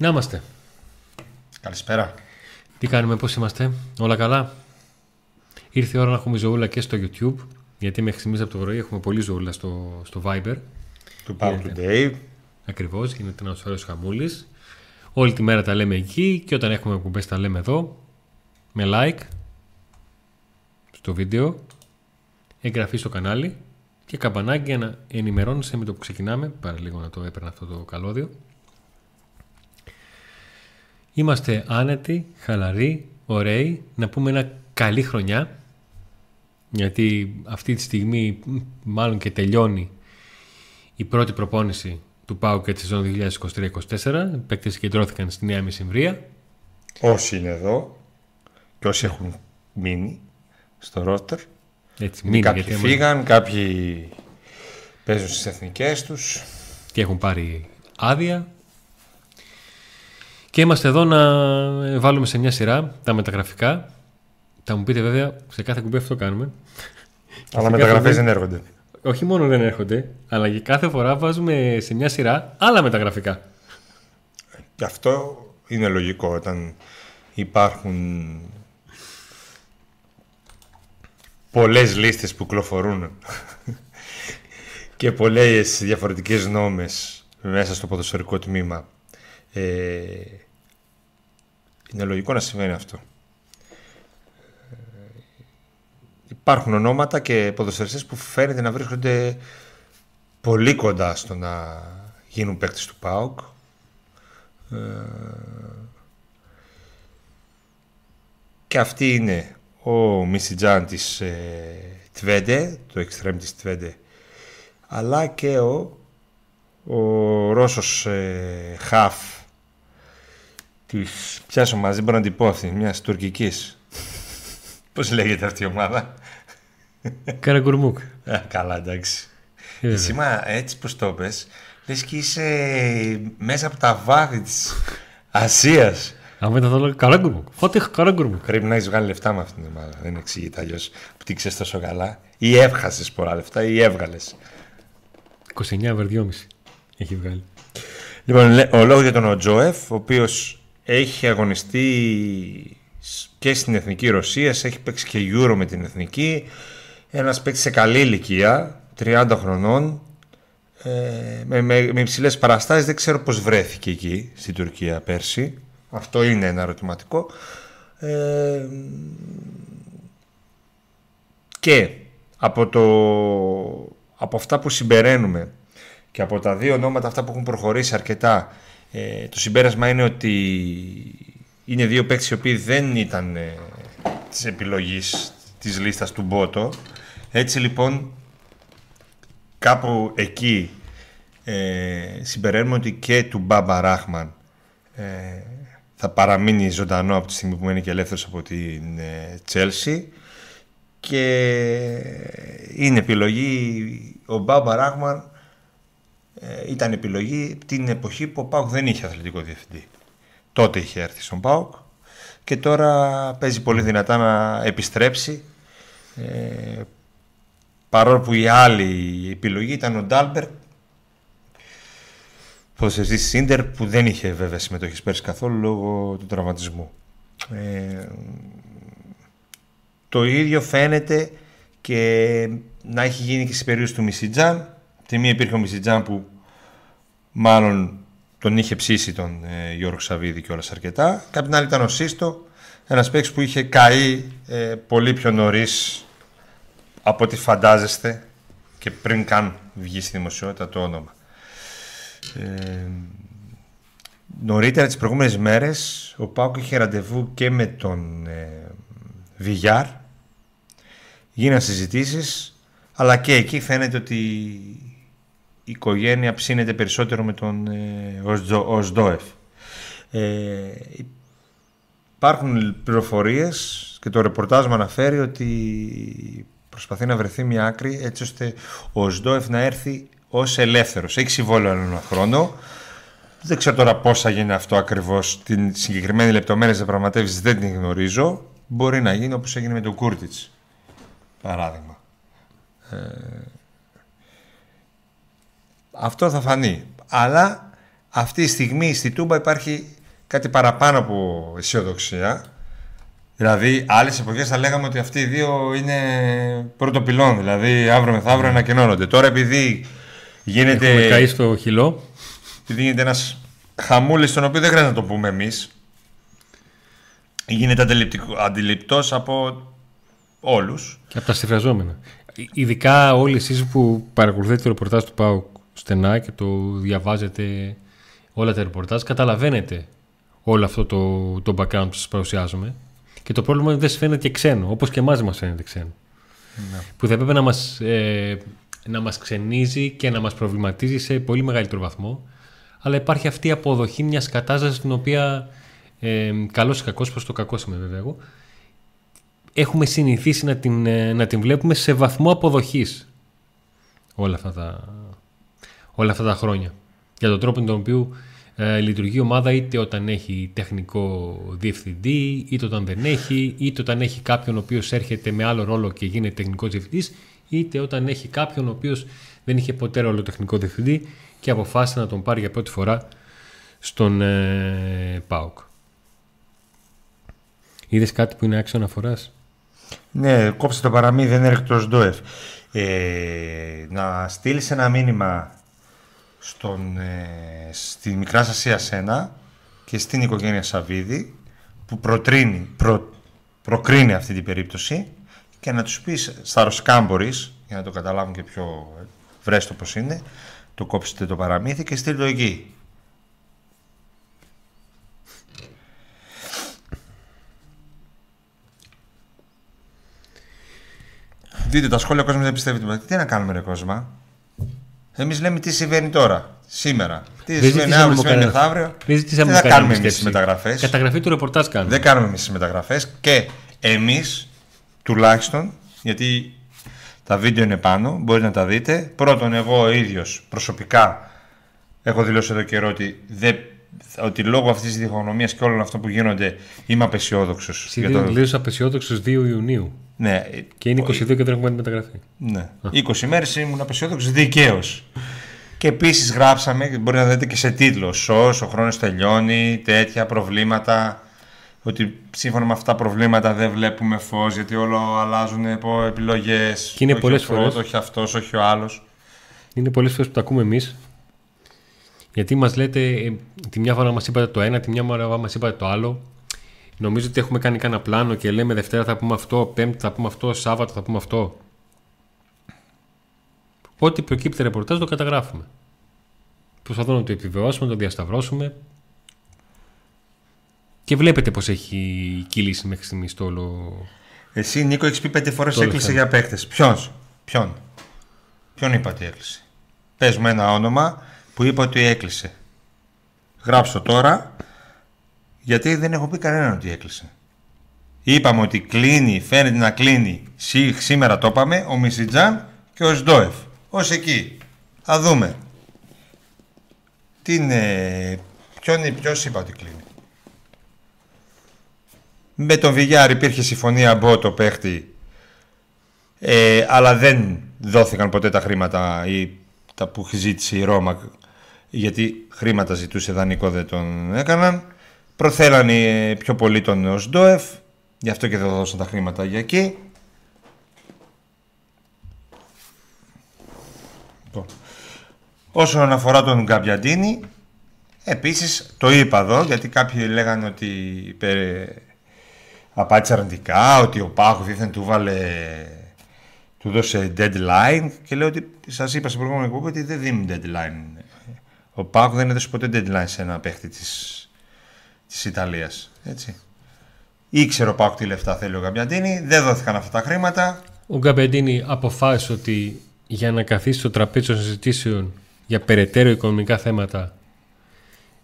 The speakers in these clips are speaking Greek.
Να είμαστε. Καλησπέρα. Τι κάνουμε, πώς είμαστε, όλα καλά; Ήρθε η ώρα να έχουμε ζωούλα και στο YouTube, γιατί μέχρι στιγμής από το πρωί έχουμε πολύ ζωούλα στο, στο Viber. Του Power Today. Ακριβώς, γίνεται ένας ωραίος χαμούλης. Όλη τη μέρα τα λέμε εκεί και όταν έχουμε εκπομπές τα λέμε εδώ. Με like στο βίντεο, εγγραφή στο κανάλι και καμπανάκι για να ενημερώνεσαι με το που ξεκινάμε. Πάρα λίγο να το έπαιρνα αυτό το καλώδιο. Είμαστε άνετοι, χαλαροί, ωραίοι, να πούμε ένα καλή χρονιά, γιατί αυτή τη στιγμή μάλλον και τελειώνει η πρώτη προπόνηση του ΠΑΟ και τη σεζόν 2023-2024. Οι παίκτες συγκεντρώθηκαν στη Νέα Μεσημβρία. Όσοι είναι εδώ και όσοι έχουν μείνει στο ρότερ. Έτσι, μείνει, κάποιοι γιατί φύγαν, κάποιοι παίζουν στις εθνικές τους. Και έχουν πάρει άδεια. Και είμαστε εδώ να βάλουμε σε μια σειρά τα μεταγραφικά. Θα μου πείτε βέβαια, σε κάθε κουμπί αυτό κάνουμε. Αλλά μεταγραφές δεν έρχονται. Όχι μόνο δεν έρχονται, αλλά και κάθε φορά βάζουμε σε μια σειρά άλλα μεταγραφικά. Και αυτό είναι λογικό όταν υπάρχουν πολλές λίστες που κυκλοφορούν και πολλές διαφορετικές νόμες μέσα στο ποδοσφαιρικό τμήμα ε, είναι λογικό να συμβαίνει αυτό. Ε, υπάρχουν ονόματα και ποδοσφαιριστές που φαίνεται να βρίσκονται πολύ κοντά στο να γίνουν παίκτες του ΠΑΟΚ. Ε, και αυτή είναι ο Μισιτζάν της ε, Τβέντε, το εξτρέμ της Τβέντε, αλλά και ο, ο Ρώσος ε, Χαφ της, πιάσω μαζί, μπορώ να την πω αυτή, μιας τουρκικής. Πώς λέγεται αυτή η ομάδα; Καραγκουρμούκ. καλά, εντάξει. Εσύ μα έτσι πως το πες, λες και είσαι μέσα από τα βάθη της Ασίας. Αν δεν θα λέω καράγκουρμουκ. Φώτε καράγκουρμουκ. Πρέπει να έχεις βγάλει λεφτά με αυτήν την ομάδα. Δεν εξηγείται αλλιώς που την ξέρεις τόσο καλά. Ή έβχασε πολλά λεφτά ή έβγαλες. 29 βερ 2,5 έχει βγάλει. Λοιπόν, ο λόγος για τον Οτζόεφ, ο οποίος έχει αγωνιστεί και στην εθνική Ρωσία, έχει παίξει και Euro με την εθνική. Ένας παίξει σε καλή ηλικία, 30 χρονών, ε, με, με, με υψηλές παραστάσεις. Δεν ξέρω πώς βρέθηκε εκεί στην Τουρκία πέρσι. Αυτό είναι ένα ερωτηματικό. Ε, και από, το, από αυτά που συμπεραίνουμε και από τα δύο ονόματα αυτά που έχουν προχωρήσει αρκετά ε, το συμπέρασμα είναι ότι είναι δύο παίκτες οι οποίοι δεν ήταν ε, της επιλογής της λίστας του Μπότο. Έτσι λοιπόν κάπου εκεί ε, συμπεραίνουμε ότι και του Μπάμπα Ράχμαν ε, θα παραμείνει ζωντανό από τη στιγμή που είναι και ελεύθερος από την Τσέλσι και είναι επιλογή ο Μπάμπα Ράχμαν ε, ήταν επιλογή την εποχή που ο Πάουκ δεν είχε αθλητικό διευθυντή. Τότε είχε έρθει στον Πάουκ και τώρα παίζει πολύ δυνατά να επιστρέψει ε, παρόλο που η άλλη επιλογή ήταν ο Ντάλμπερτ ποδοσφαιριστής Σίντερ που δεν είχε βέβαια συμμετοχή πέρσι καθόλου λόγω του τραυματισμού. Ε, το ίδιο φαίνεται και να έχει γίνει και στην περίοδο του Μισιτζάν. Τη μία υπήρχε ο Μισιτζάν που μάλλον τον είχε ψήσει τον ε, Γιώργο Σαββίδη και όλα αρκετά. Κάποιοι άλλη ήταν ο Σύστο, ένας παίξ που είχε καεί ε, πολύ πιο νωρίς από ό,τι φαντάζεστε και πριν καν βγει στη δημοσιότητα το όνομα. Ε, νωρίτερα τις προηγούμενες μέρες ο Πάουκ είχε ραντεβού και με τον ε, Βιγιάρ γίνανε συζητήσεις αλλά και εκεί φαίνεται ότι η οικογένεια ψήνεται περισσότερο με τον ε, Οσδόεφ. Ε, υπάρχουν πληροφορίες και το ρεπορτάζ μου αναφέρει ότι προσπαθεί να βρεθεί μια άκρη έτσι ώστε ο Οσδόεφ να έρθει ως ελεύθερος. Έχει συμβόλαιο ένα χρόνο. Δεν ξέρω τώρα πώς θα γίνει αυτό ακριβώς. Την συγκεκριμένη λεπτομέρεια διαπραγματεύσει δεν την γνωρίζω. Μπορεί να γίνει όπως έγινε με τον Κούρτιτς. Παράδειγμα. Ε, αυτό θα φανεί. Αλλά αυτή τη στιγμή στη Τούμπα υπάρχει κάτι παραπάνω από αισιοδοξία. Δηλαδή, άλλες εποχές θα λέγαμε ότι αυτοί οι δύο είναι πρώτο πυλόν. Δηλαδή, αύριο μεθαύριο ανακοινώνονται. Τώρα, επειδή γίνεται. Έχουμε καεί στο χυλό. Επειδή γίνεται ένας χαμούλης, τον οποίο δεν χρειάζεται να το πούμε εμείς. Γίνεται αντιληπτός από όλους. Και από τα συμφραζόμενα. Ειδικά όλοι εσείς που παρακολουθείτε το ρεπορτάζ του ΠΑΟΚ στενά και το διαβάζετε όλα τα ρεπορτάζ, καταλαβαίνετε όλο αυτό το, το background που σας παρουσιάζουμε. Και το πρόβλημα δεν φαίνεται και ξένο, όπως και εμάς μας φαίνεται ξένο. Ναι. Που θα έπρεπε να μας ε, να μας ξενίζει και να μας προβληματίζει σε πολύ μεγαλύτερο βαθμό. Αλλά υπάρχει αυτή η αποδοχή μιας κατάστασης την οποία ε, καλός ή κακός, προς το κακό είμαι βέβαια εγώ, έχουμε συνηθίσει να την, ε, να την βλέπουμε σε βαθμό αποδοχής όλα αυτά τα, όλα αυτά τα χρόνια. Για τον τρόπο με τον οποίο ε, λειτουργεί η ομάδα είτε όταν έχει τεχνικό διευθυντή, είτε όταν δεν έχει, είτε όταν έχει κάποιον ο οποίος έρχεται με άλλο ρόλο και γίνεται τεχνικός διευθυντής, είτε όταν έχει κάποιον ο οποίος δεν είχε ποτέ ρόλο τεχνικό διευθυντή και αποφάσισε να τον πάρει για πρώτη φορά στον ε, ΠΑΟΚ. Είδες κάτι που είναι άξιο αναφοράς; Ναι, κόψε το παραμύθι, δεν έρχεται ο Σντόεφ. Ε, να στείλεις ένα μήνυμα στον, ε, στη Μικράς Ασίας Σένα και στην οικογένεια Σαββίδη που προτρίνει, προ, προκρίνει αυτή την περίπτωση και να τους πεις στα Ροσκάμπορης για να το καταλάβουν και πιο βρέστο πως είναι το κόψετε το παραμύθι και στείλτε το εκεί Δείτε τα σχόλια, ο κόσμος δεν πιστεύει τίποτα. Τι να κάνουμε, ρε κόσμο; Εμείς λέμε τι συμβαίνει τώρα, σήμερα. Τι συμβαίνει αύριο, συμβαίνει μεθαύριο. Τις θα κάνουμε εμείς τις μεταγραφές. Καταγραφή του ρεπορτάζ κάνουμε. Δεν κάνουμε εμείς τις μεταγραφές και εμείς τουλάχιστον, γιατί τα βίντεο είναι πάνω, μπορείτε να τα δείτε. Πρώτον, εγώ ο ίδιος προσωπικά έχω δηλώσει εδώ καιρό ότι δεν ότι λόγω αυτής της διχογνωμίας και όλων αυτών που γίνονται είμαι απεσιόδοξος. Συντήρησε το... απεσιόδοξος 2 Ιουνίου. Ναι. Και είναι 22 και δεν έχουμε τη μεταγραφή. Ναι. 20 μέρες ήμουν απεσιόδοξος δικαίως. Και επίσης γράψαμε, μπορεί να δείτε και σε τίτλο, ΣΟΣ, ο χρόνος τελειώνει, τέτοια προβλήματα. Ότι σύμφωνα με αυτά τα προβλήματα δεν βλέπουμε φως, γιατί όλο αλλάζουν επιλογές. Και είναι πολλές φορές. Όχι αυτός, όχι ο άλλος. Είναι πολλές φορές που τα ακούμε εμείς γιατί μας λέτε, ε, τη μια φορά μας είπατε το ένα, τη μια φορά μας είπατε το άλλο. Νομίζω ότι έχουμε κάνει κανένα πλάνο και λέμε Δευτέρα θα πούμε αυτό, Πέμπτη θα πούμε αυτό, Σάββατο θα πούμε αυτό. Ό,τι προκύπτει ρεπορτάζ το καταγράφουμε. Προσπαθούμε να το επιβεβαιώσουμε, να το διασταυρώσουμε. Και βλέπετε πώς έχει κυλήσει μέχρι στιγμής το όλο. Εσύ, Νίκο, έχεις πει πέντε φορές έκλεισε για παίχτε. Ποιον, ποιον, ποιον είπατε έκλεισε; Πες μου ένα όνομα που είπα ότι έκλεισε. Γράψω τώρα, γιατί δεν έχω πει κανέναν ότι έκλεισε. Είπαμε ότι κλείνει, φαίνεται να κλείνει. Σήμερα το είπαμε, ο Μισιτζάν και ο Σντόεφ. Ως εκεί. Θα δούμε. Τι είναι, ποιον, ποιος είπα ότι κλείνει. Με τον Βιγιάρ υπήρχε συμφωνία από το παίχτη, ε, αλλά δεν δόθηκαν ποτέ τα χρήματα ή τα που ζήτησε η Ρώμα γιατί χρήματα ζητούσε δανεικό δεν τον έκαναν. Προθέλανε πιο πολύ τον Οσντόεφ, γι' αυτό και δεν δώσαν τα χρήματα για εκεί. Λοιπόν. Όσον αφορά τον Γκαμπιαντίνη, επίσης το είπα εδώ, γιατί κάποιοι λέγανε ότι απάντησε αρνητικά, ότι ο Πάχος ήθελε του βάλε του δώσε deadline και λέω ότι σας είπα στην προηγούμενη εκπομπή ότι δεν δίνουν deadline ο Πάουκ δεν έδωσε ποτέ deadline σε ένα παίχτη της, της Ιταλίας. Έτσι. Ήξερε ο Πάουκ τι λεφτά θέλει ο Γκαμπιαντίνη, δεν δόθηκαν αυτά τα χρήματα. Ο Γκαμπιαντίνη αποφάσισε ότι για να καθίσει στο τραπέζι των συζητήσεων για περαιτέρω οικονομικά θέματα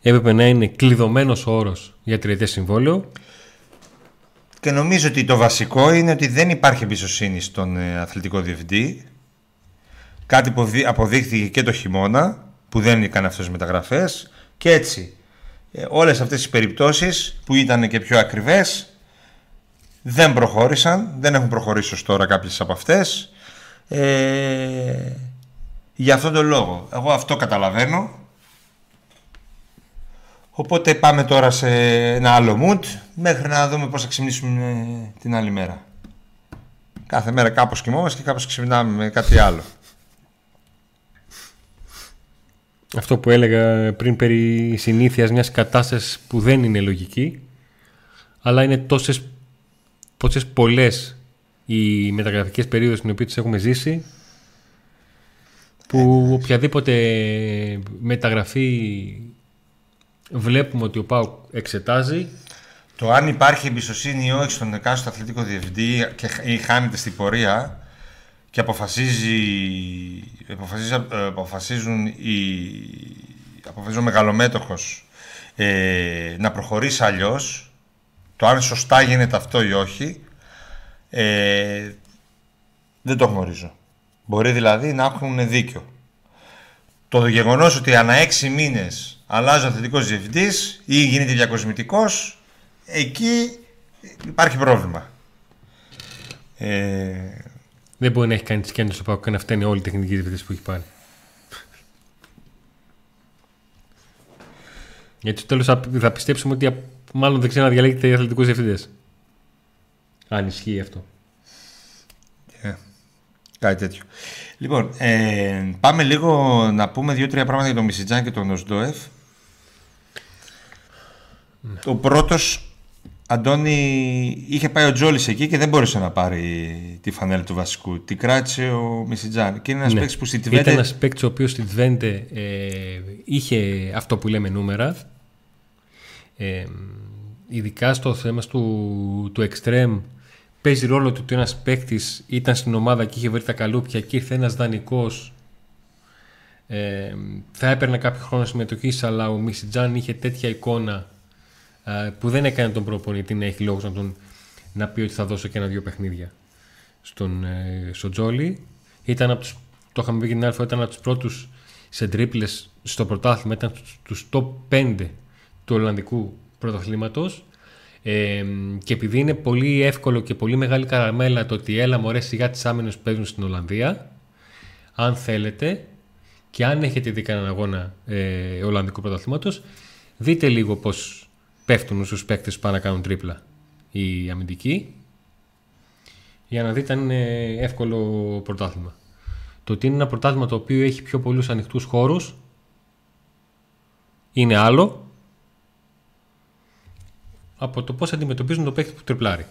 έπρεπε να είναι κλειδωμένος ο όρος για τριετές συμβόλαιο. Και νομίζω ότι το βασικό είναι ότι δεν υπάρχει εμπιστοσύνη στον ε, αθλητικό διευθυντή. Κάτι που αποδείχθηκε και το χειμώνα που δεν έκανε αυτές τις μεταγραφές και έτσι ε, όλες αυτές οι περιπτώσεις που ήταν και πιο ακριβές δεν προχώρησαν, δεν έχουν προχωρήσει ως τώρα κάποιες από αυτές ε, για αυτόν τον λόγο εγώ αυτό καταλαβαίνω Οπότε πάμε τώρα σε ένα άλλο mood μέχρι να δούμε πώς θα ξυπνήσουμε την άλλη μέρα. Κάθε μέρα κάπως κοιμόμαστε και κάπως ξυπνάμε με κάτι άλλο. Αυτό που έλεγα πριν περί συνήθειας μιας κατάστασης που δεν είναι λογική αλλά είναι τόσες, τόσες πολλές οι μεταγραφικές περίοδοι στην οποία τις έχουμε ζήσει που οποιαδήποτε μεταγραφή βλέπουμε ότι ο Πάουκ εξετάζει. Το αν υπάρχει εμπιστοσύνη ή όχι στον εκάστοτε αθλητικό διευθυντή και ή χάνεται στην πορεία και αποφασίζει, αποφασίζει ε, αποφασίζουν οι, αποφασίζει ο μεγαλομέτωχος ε, να προχωρήσει αλλιώς το αν σωστά γίνεται αυτό ή όχι ε, δεν το γνωρίζω. Μπορεί δηλαδή να έχουν δίκιο. Το γεγονός ότι ανά έξι μήνες αλλάζει ο αθλητικός διευθυντής ή γίνεται διακοσμητικός εκεί υπάρχει πρόβλημα. Ε... Δεν μπορεί να έχει κάνει τι κέντρε στο Πάο και να φταίνει όλη η τεχνική διευθυντή που έχει πάρει. Γιατί στο τέλος θα πιστέψουμε ότι μάλλον δεν ξέρει να διαλέγετε αθλητικούς διευθυντές. Αν ισχύει αυτό. Yeah. Ε, κάτι τέτοιο. Λοιπόν, ε, πάμε λίγο να πούμε δύο-τρία πράγματα για τον Μισιτζάν και τον Οσντόεφ. Ναι. Ο πρώτος Αντώνη, είχε πάει ο Τζόλης εκεί και δεν μπόρεσε να πάρει τη φανέλα του βασικού. Τη κράτησε ο Μισιτζάν. Και είναι ένας ναι. που στη Τβέντε. Ήταν ένας παίκτης ο οποίος στη Τβέντε ε, είχε αυτό που λέμε νούμερα. Ε, ειδικά στο θέμα του, του Extreme παίζει ρόλο του ότι ένας παίκτης ήταν στην ομάδα και είχε βρει τα καλούπια και ήρθε ένας δανεικός. Ε, θα έπαιρνε κάποιο χρόνο συμμετοχής, αλλά ο Μισιτζάν είχε τέτοια εικόνα που δεν έκανε τον προπονητή να έχει λόγος να, τον, να πει ότι θα δώσω και ένα-δύο παιχνίδια στον, ε, στον Τζόλι. Ήταν από τους, το είχαμε πει και την άλλη ήταν από τους πρώτους σε τρίπλες στο πρωτάθλημα, ήταν στους top 5 του Ολλανδικού πρωταθλήματος. Ε, και επειδή είναι πολύ εύκολο και πολύ μεγάλη καραμέλα το ότι έλα μωρέ σιγά τις άμυνες που παίζουν στην Ολλανδία αν θέλετε και αν έχετε δει κανέναν αγώνα ε, Ολλανδικού πρωταθλήματος δείτε λίγο πως πέφτουν στους παίκτες που πάνε να κάνουν τρίπλα οι αμυντικοί για να δείτε αν είναι εύκολο πρωτάθλημα. Το ότι είναι ένα πρωτάθλημα το οποίο έχει πιο πολλούς ανοιχτούς χώρους είναι άλλο από το πώς αντιμετωπίζουν το παίκτη που τριπλάρει.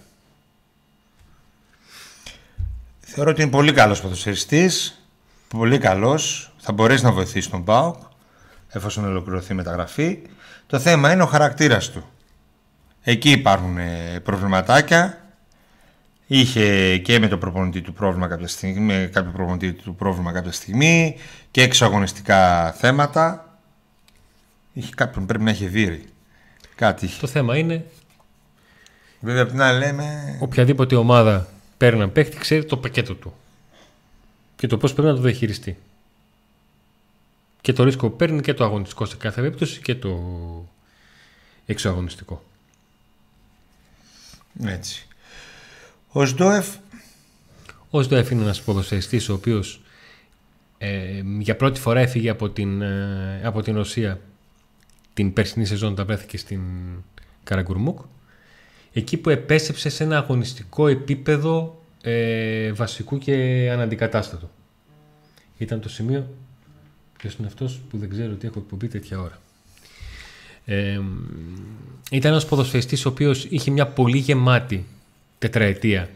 Θεωρώ ότι είναι πολύ καλός ποδοσφαιριστής, πολύ καλός, θα μπορέσει να βοηθήσει τον ΠΑΟΚ εφόσον ολοκληρωθεί η μεταγραφή. Το θέμα είναι ο χαρακτήρας του. Εκεί υπάρχουν ε, προβληματάκια. Είχε και με το προπονητή του πρόβλημα κάποια στιγμή, με κάποιο προπονητή του πρόβλημα κάποια στιγμή και εξαγωνιστικά θέματα. Είχε κάποιον πρέπει να έχει δει. Κάτι Το θέμα είναι. Βέβαια από την άλλη λέμε. Οποιαδήποτε ομάδα παίρνει έναν παίχτη ξέρει το πακέτο του. Και το πώς πρέπει να το διαχειριστεί. Και το ρίσκο που παίρνει και το αγωνιστικό σε κάθε περίπτωση και το εξωαγωνιστικό. Έτσι. Ο Σντόεφ. Ο Σντόεφ είναι ένας ποδοσφαιριστής ο οποίος ε, για πρώτη φορά έφυγε από την, ε, από την Ρωσία την περσινή σεζόν τα βρέθηκε στην Καραγκουρμούκ εκεί που επέστρεψε σε ένα αγωνιστικό επίπεδο ε, βασικού και αναντικατάστατο. Ήταν το σημείο Ποιος είναι αυτός που δεν ξέρω ότι έχω εκπομπή τέτοια ώρα. Ε, ήταν ένας ποδοσφαιριστής ο οποίος είχε μια πολύ γεμάτη τετραετία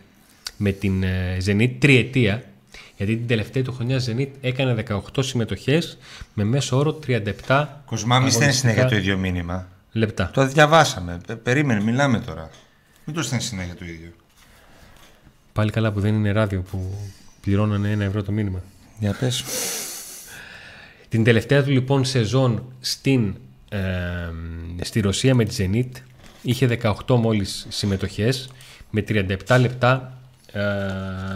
με την Zenit, τριετία, γιατί την τελευταία του χρονιά Zenit έκανε 18 συμμετοχές με μέσο όρο 37 Κοσμά, μη στέλνει συνέχεια το ίδιο μήνυμα. Λεπτά. Το διαβάσαμε. Περίμενε, μιλάμε τώρα. Μην το στέλνεις συνέχεια το ίδιο. Πάλι καλά που δεν είναι ράδιο που πληρώνανε ένα ευρώ το μήνυμα. Για πες. Την τελευταία του λοιπόν σεζόν στην, ε, στη Ρωσία με τη Zenit είχε 18 μόλις συμμετοχές με 37 λεπτά ε,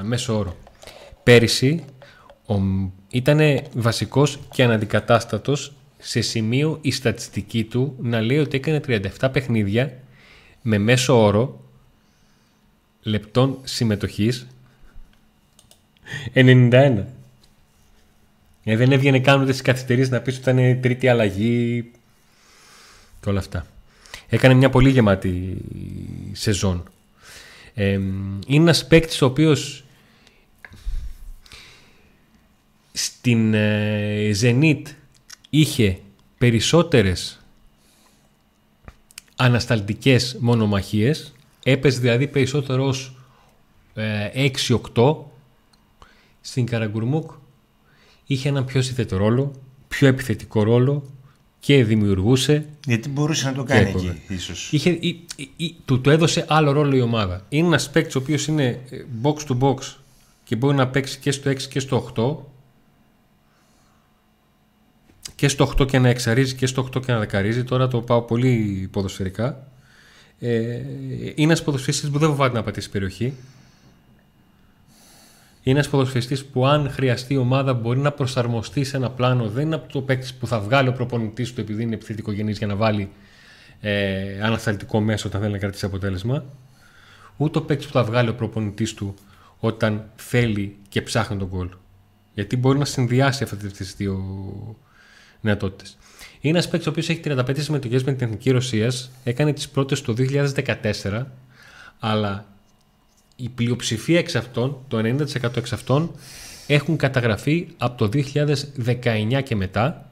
μέσο όρο. Πέρυσι ήταν βασικός και αναντικατάστατος σε σημείο η στατιστική του να λέει ότι έκανε 37 παιχνίδια με μέσο όρο λεπτών συμμετοχής 91. Ε, δεν έβγαινε καν ούτε στις καθυστερήσει να πεις ότι ήταν τρίτη αλλαγή. και όλα αυτά. Έκανε μια πολύ γεμάτη σεζόν. Ε, είναι ένας παίκτης ο οποίος στην ε, Zenit είχε περισσότερες ανασταλτικές μονομαχίες έπαιζε δηλαδή περισσότερο ως ε, 6-8 στην Καραγκουρμούκ είχε έναν πιο σύνθετο ρόλο πιο επιθετικό ρόλο και δημιουργούσε γιατί μπορούσε να το κάνει εκεί ίσως είχε, ή, ή, του το έδωσε άλλο ρόλο η ομάδα είναι ένας παίκτης ο οποίος είναι ε, box to box και μπορεί να παίξει και στο 6 και στο 8 και στο 8 και να εξαρίζει και στο 8 και να δεκαρίζει. Τώρα το πάω πολύ ποδοσφαιρικά. Ε, είναι ένας ποδοσφαιριστής που δεν φοβάται να πατήσει περιοχή. Είναι ένας ποδοσφαιριστής που αν χρειαστεί η ομάδα μπορεί να προσαρμοστεί σε ένα πλάνο. Δεν είναι από το παίκτης που θα βγάλει ο προπονητής του επειδή είναι επιθετικογενή για να βάλει ε, ανασταλτικό μέσο όταν θέλει να κρατήσει αποτέλεσμα. Ούτε ο παίκτης που θα βγάλει ο προπονητής του όταν θέλει και ψάχνει τον κόλ. Γιατί μπορεί να συνδυάσει αυτές τις δύο δυνατότητες. Είναι ένας παίκτης ο οποίος έχει 35 συμμετοχές με την Εθνική Ρωσίας. Έκανε τις πρώτες το 2014, αλλά η πλειοψηφία εξ αυτών, το 90% εξ αυτών, έχουν καταγραφεί από το 2019 και μετά.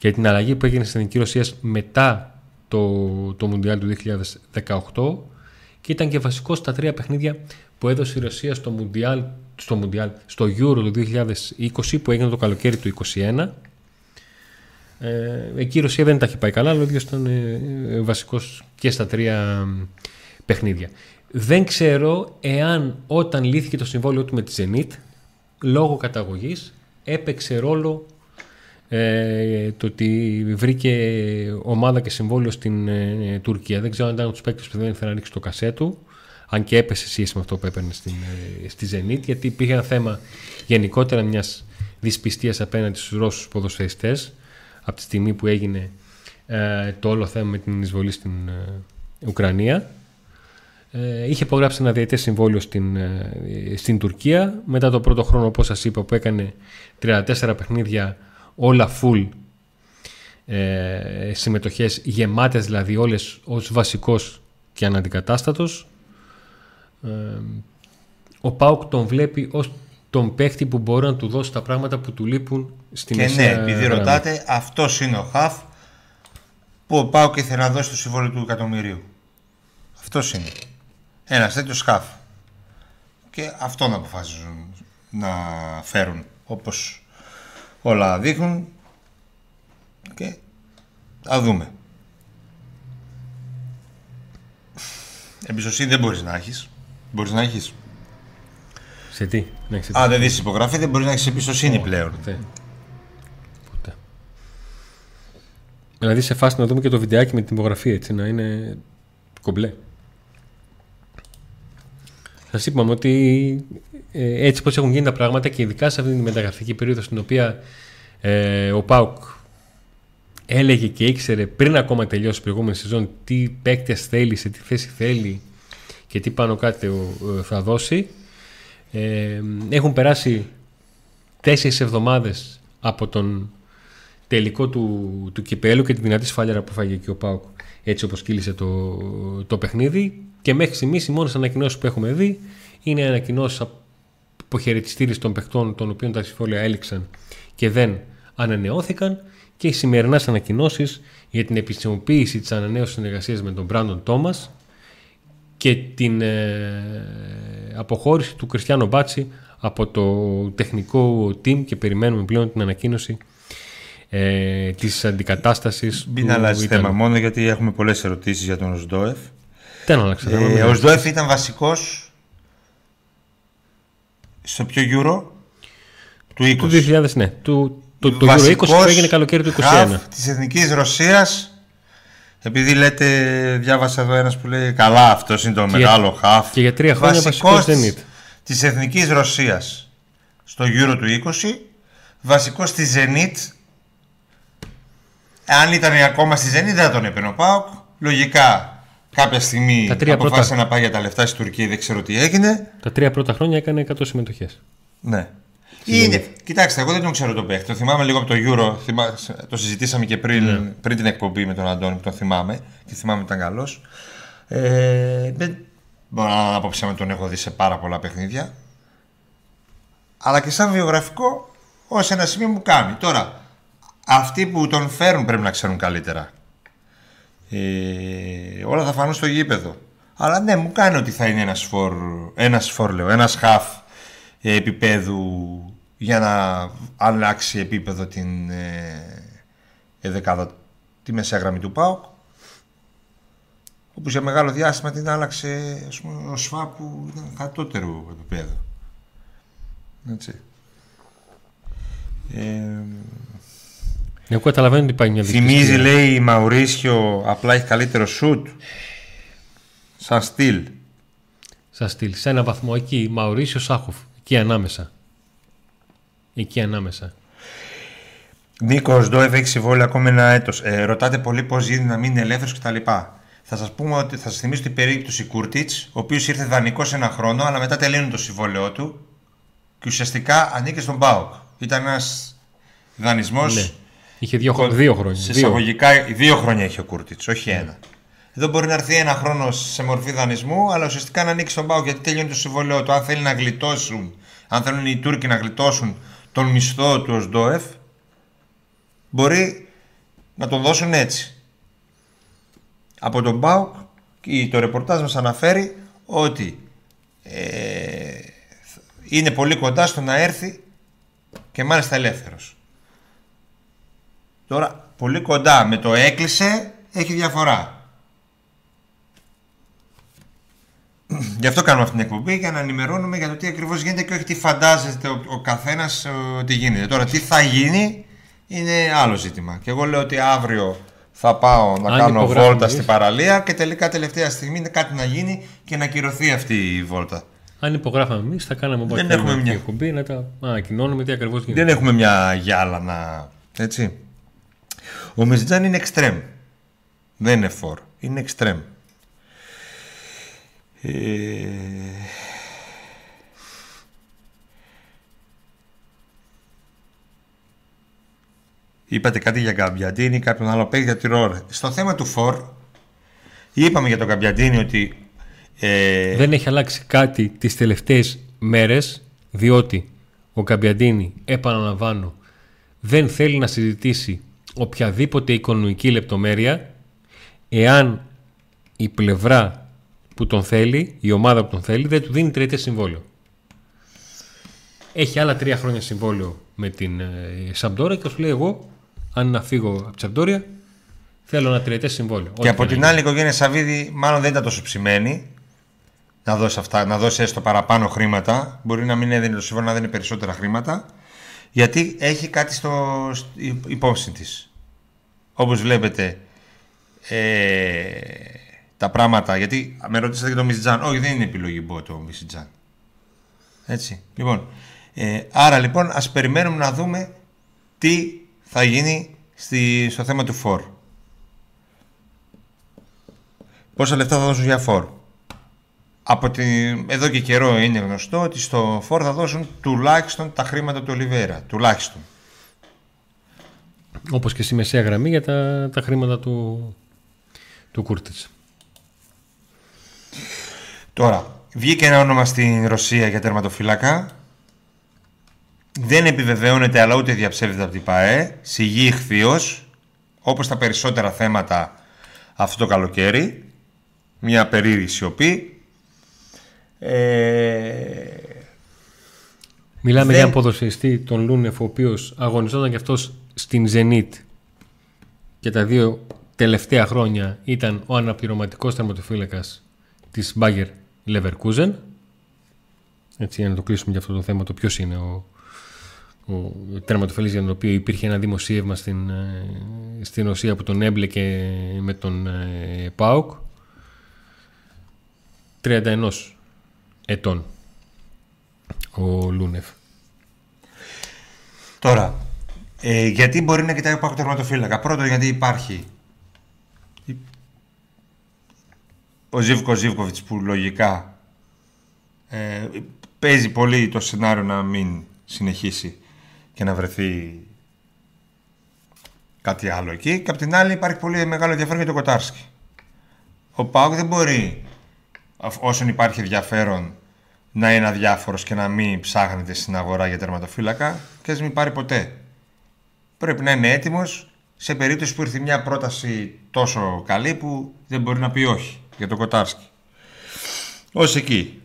Για την αλλαγή που έγινε στην Εθνική Ρωσίας μετά το, το Μουντιάλ του 2018 και ήταν και βασικό στα τρία παιχνίδια που έδωσε η Ρωσία στο Μουντιάλ, στο, Μουντιάλ, στο Euro του 2020 που έγινε το καλοκαίρι του 2021 ε, εκεί η Ρωσία δεν τα έχει πάει καλά, αλλά ο ίδιος ήταν ε, ε, βασικός και στα τρία παιχνίδια. Δεν ξέρω εάν όταν λύθηκε το συμβόλαιο του με τη Zenit, λόγω καταγωγής, έπαιξε ρόλο ε, το ότι βρήκε ομάδα και συμβόλαιο στην ε, Τουρκία. Δεν ξέρω αν ήταν τους παίκτες που δεν ήθελε να ρίξει το κασέ του, αν και έπεσε σχέση με αυτό που έπαιρνε στην, ε, στη Zenit, γιατί υπήρχε ένα θέμα γενικότερα μιας δυσπιστίας απέναντι στους Ρώσους ποδοσφαιριστές από τη στιγμή που έγινε ε, το όλο θέμα με την εισβολή στην ε, Ουκρανία. Ε, είχε υπογράψει ένα διαιτές συμβόλαιο στην, ε, στην Τουρκία. Μετά το πρώτο χρόνο, όπως σας είπα, που έκανε 34 παιχνίδια όλα full ε, συμμετοχές γεμάτες δηλαδή όλες ως βασικός και αναντικατάστατος ο Πάουκ τον βλέπει ως τον παίχτη που μπορεί να του δώσει τα πράγματα που του λείπουν στην Και ναι, επειδή ρωτάτε, αυτός είναι ο Χαφ που ο Πάουκ ήθελε να δώσει το συμβόλαιο του εκατομμυρίου. Αυτός είναι. Ένας τέτοιος Χαφ. Και αυτό να αποφασίζουν να φέρουν όπως όλα δείχνουν και θα δούμε. Εμπιστοσύνη δεν μπορείς να έχεις. Μπορείς να έχεις σε τι, ναι, σε τι; Αν δεν δεις υπογραφή, δεν μπορείς να έχεις εμπιστοσύνη πλέον. Ποτέ. Ποτέ. Δηλαδή σε φάση να δούμε και το βιντεάκι με την υπογραφή έτσι, να είναι κομπλέ. Σας είπαμε ότι ε, έτσι πως έχουν γίνει τα πράγματα και ειδικά σε αυτή τη μεταγραφική περίοδο στην οποία ε, ο Πάουκ έλεγε και ήξερε πριν ακόμα τελειώσει η προηγούμενη σεζόν τι παίκτες θέλει, σε τι θέση θέλει και τι πάνω κάτι θα δώσει. Ε, έχουν περάσει τέσσερις εβδομάδες από τον τελικό του, του κυπέλου και τη δυνατή σφάλιαρα που φάγε και ο Πάουκ έτσι όπως κύλησε το, το παιχνίδι. Και μέχρι στιγμής οι μόνες ανακοινώσεις που έχουμε δει είναι ανακοινώσεις αποχαιρετιστήρες των παιχτών των οποίων τα συμφόλια έληξαν και δεν ανανεώθηκαν. Και οι σημερινές ανακοινώσεις για την επισημοποίηση της ανανέωσης συνεργασίας με τον Μπράντον Τόμας και την ε, αποχώρηση του Κριστιανό Μπάτσι από το τεχνικό team και περιμένουμε πλέον την ανακοίνωση ε, της αντικατάστασης Μην αλλάζει θέμα μόνο γιατί έχουμε πολλές ερωτήσεις για τον Οσδόεφ Δεν άλλαξε ε, Ο Οσδόεφ ήταν βασικός στο πιο Euro του 20 Του 2000 ναι του, το, το Euro 20 που έγινε καλοκαίρι του 2021 της Εθνικής Ρωσίας επειδή λέτε, διάβασα εδώ ένας που λέει καλά αυτός είναι το μεγάλο χαφ. Και για τρία χρόνια βασικός Zenit. Της Εθνικής Ρωσίας στο Euro του 20, βασικός της Zenit. Αν ήταν ακόμα στη Zenit δεν θα τον έπαιρνε ο Πάοκ. Λογικά κάποια στιγμή αποφάσισε πρώτα... να πάει για τα λεφτά στην Τουρκία, δεν ξέρω τι έγινε. Τα τρία πρώτα χρόνια έκανε 100 συμμετοχές. Ναι. Είναι, κοιτάξτε, εγώ δεν τον ξέρω τον παίχτη. Το θυμάμαι λίγο από το Euro. Θυμά, το συζητήσαμε και πριν, Ναι. πριν την εκπομπή με τον Αντώνη που τον θυμάμαι. Και θυμάμαι ότι ήταν καλός. Ε, δεν μπορώ να άποψη με τον έχω δει σε πάρα πολλά παιχνίδια. Αλλά και σαν βιογραφικό, ως ένα σημείο μου κάνει. Τώρα, αυτοί που τον φέρουν πρέπει να ξέρουν καλύτερα. Ε, όλα θα φανούν στο γήπεδο. Αλλά ναι, μου κάνει ότι θα είναι ένας φορ, ένας φορ λέω, ένας χαφ ε, επίπεδου για να αλλάξει επίπεδο την ε, ε, δεκάδα, τη μεσαία γραμμή του ΠΑΟΚ. Όπως για μεγάλο διάστημα την άλλαξε ας πούμε, ο ΣΦΑ που ήταν κατώτερο επίπεδο. Έτσι. Ε, Εγώ καταλαβαίνω ότι υπάρχει μια Θυμίζει, δικτυακή- λέει η Μαουρίσιο, απλά έχει καλύτερο σουτ. Σαν στυλ. Σαν στυλ. Σε ένα βαθμό εκεί, Μαουρίσιο Σάχοφ. Εκεί ανάμεσα. Εκεί ανάμεσα. Νίκος Ντόεβ έχει συμβόλαιο ακόμη ένα έτος. Ε, ρωτάτε πολύ πώς γίνεται να μείνει ελεύθερος κτλ. Θα σας πούμε ότι θα σας θυμίσω την περίπτωση Κούρτιτς, ο οποίος ήρθε δανεικός ένα χρόνο, αλλά μετά τελείωνε το συμβόλαιό του και ουσιαστικά ανήκε στον Μπάουκ. Ήταν ένας δανεισμός. Ναι. Είχε δύο, χρο- δύο χρόνια. Σε Δύο. εισαγωγικά, δύο χρόνια έχει ο Κούρτιτς, όχι ένα. Εδώ μπορεί να έρθει ένα χρόνο σε μορφή δανεισμού, αλλά ουσιαστικά να ανοίξει τον Πάο γιατί τελειώνει το συμβόλαιό του. Αν θέλει να γλιτώσουν, αν θέλουν οι Τούρκοι να γλιτώσουν τον μισθό του ως Ντόεφ, μπορεί να τον δώσουν έτσι. Από τον Πάουκ το ρεπορτάζ μας αναφέρει ότι ε, είναι πολύ κοντά στο να έρθει και μάλιστα ελεύθερος. Τώρα, πολύ κοντά με το έκλεισε έχει διαφορά. Γι' αυτό κάνουμε αυτή την εκπομπή για να ενημερώνουμε για το τι ακριβώς γίνεται και όχι τι φαντάζεται ο, ο καθένας ε, ότι γίνεται. Τώρα, τι θα γίνει είναι άλλο ζήτημα. Και εγώ λέω ότι αύριο θα πάω να Αν κάνω υπογράφουμε βόλτα εμείς. στην παραλία και τελικά τελευταία στιγμή είναι κάτι να γίνει και να ακυρωθεί αυτή η βόλτα. Αν υπογράφαμε εμείς, θα κάναμε όπως Δεν κάνουμε έχουμε αυτή μια. η εκπομπή να τα ανακοινώνουμε τι ακριβώς γίνεται. Δεν έχουμε μια γυάλα να. Έτσι. Ο Μεζιτζάν είναι εξτρέμ. Δεν είναι φορ. Είναι εξτρέμ. Ε... Είπατε κάτι για Γκαμπιαντίνη ή κάποιον άλλο παίκτη για τη Ρόρ. Στο θέμα του φορ, είπαμε για τον Γκαμπιαντίνη ότι. Ε, Δεν έχει αλλάξει κάτι τις τελευταίες μέρες διότι ο Καμπιαντίνη, επαναλαμβάνω, δεν θέλει να συζητήσει οποιαδήποτε οικονομική λεπτομέρεια εάν η πλευρά που τον θέλει, η ομάδα που τον θέλει, δεν του δίνει τριετές συμβόλαιο. Έχει άλλα τρία χρόνια συμβόλαιο με την ε, Σαμπτόρα και σου λέει εγώ, αν να φύγω από τη Σαμπτόρια, θέλω ένα τριετές συμβόλαιο. Και Ό,τι από και να την γίνει. άλλη, η οικογένεια Σαββίδη μάλλον δεν ήταν τόσο ψημένη να δώσει, αυτά, να δώσει έστω παραπάνω χρήματα. Μπορεί να μην έδινε το σύμφωνο, να δίνει περισσότερα χρήματα. Γιατί έχει κάτι στο, στο υπόψη της. Όπως βλέπετε, ε, τα πράγματα. Γιατί με ρωτήσατε για το Μισιτζάν. Όχι, δεν είναι επιλογή μπο το Μισιτζάν. Έτσι. Λοιπόν, ε, άρα λοιπόν ας περιμένουμε να δούμε τι θα γίνει στη, στο θέμα του φόρ. Πόσα λεφτά θα δώσουν για φόρ; Από την... Εδώ και καιρό είναι γνωστό ότι στο φόρ θα δώσουν τουλάχιστον τα χρήματα του Ολιβέρα. Τουλάχιστον. Όπως και στη μεσαία γραμμή για τα, τα χρήματα του, του Κούρτιτς. Τώρα, βγήκε ένα όνομα στην Ρωσία για τερματοφύλακα. Δεν επιβεβαιώνεται αλλά ούτε διαψεύδεται από την ΠαΕ. Σιγή ηχθείος, όπως τα περισσότερα θέματα αυτό το καλοκαίρι. Μια περίεργη σιωπή. Ε, Μιλάμε Δεν- για έναν ποδοσφαιριστή, τον Λούνεφ, ο οποίος αγωνιζόταν και αυτός στην Zenit και τα δύο τελευταία χρόνια ήταν ο αναπληρωματικός τερματοφύλακας της Bayer Leverkusen. Έτσι, για να το κλείσουμε για αυτό το θέμα, το ποιος είναι ο, ο τερματοφύλακας για τον οποίο υπήρχε ένα δημοσίευμα στην, ε, στην Ρωσία που τον έμπλεκε με τον ε, ΠΑΟΚ. 31 ετών ο Λούνεφ. Τώρα, ε, γιατί μπορεί να κοιτάει ο Πάκο τερματοφύλακα; Πρώτον, γιατί υπάρχει ο Ζίβκο Ζίβκοβιτς που λογικά ε, παίζει πολύ το σενάριο να μην συνεχίσει και να βρεθεί κάτι άλλο εκεί. Και απ' την άλλη υπάρχει πολύ μεγάλο ενδιαφέρον για τον Κοτάρσκι. Ο Πάοκ δεν μπορεί όσον υπάρχει ενδιαφέρον να είναι αδιάφορος και να μην ψάχνεται στην αγορά για τερματοφύλακα και να μην πάρει ποτέ. Πρέπει να είναι έτοιμος σε περίπτωση που ήρθε μια πρόταση τόσο καλή που δεν μπορεί να πει όχι για τον Κοτάρσκι. Ως εκεί.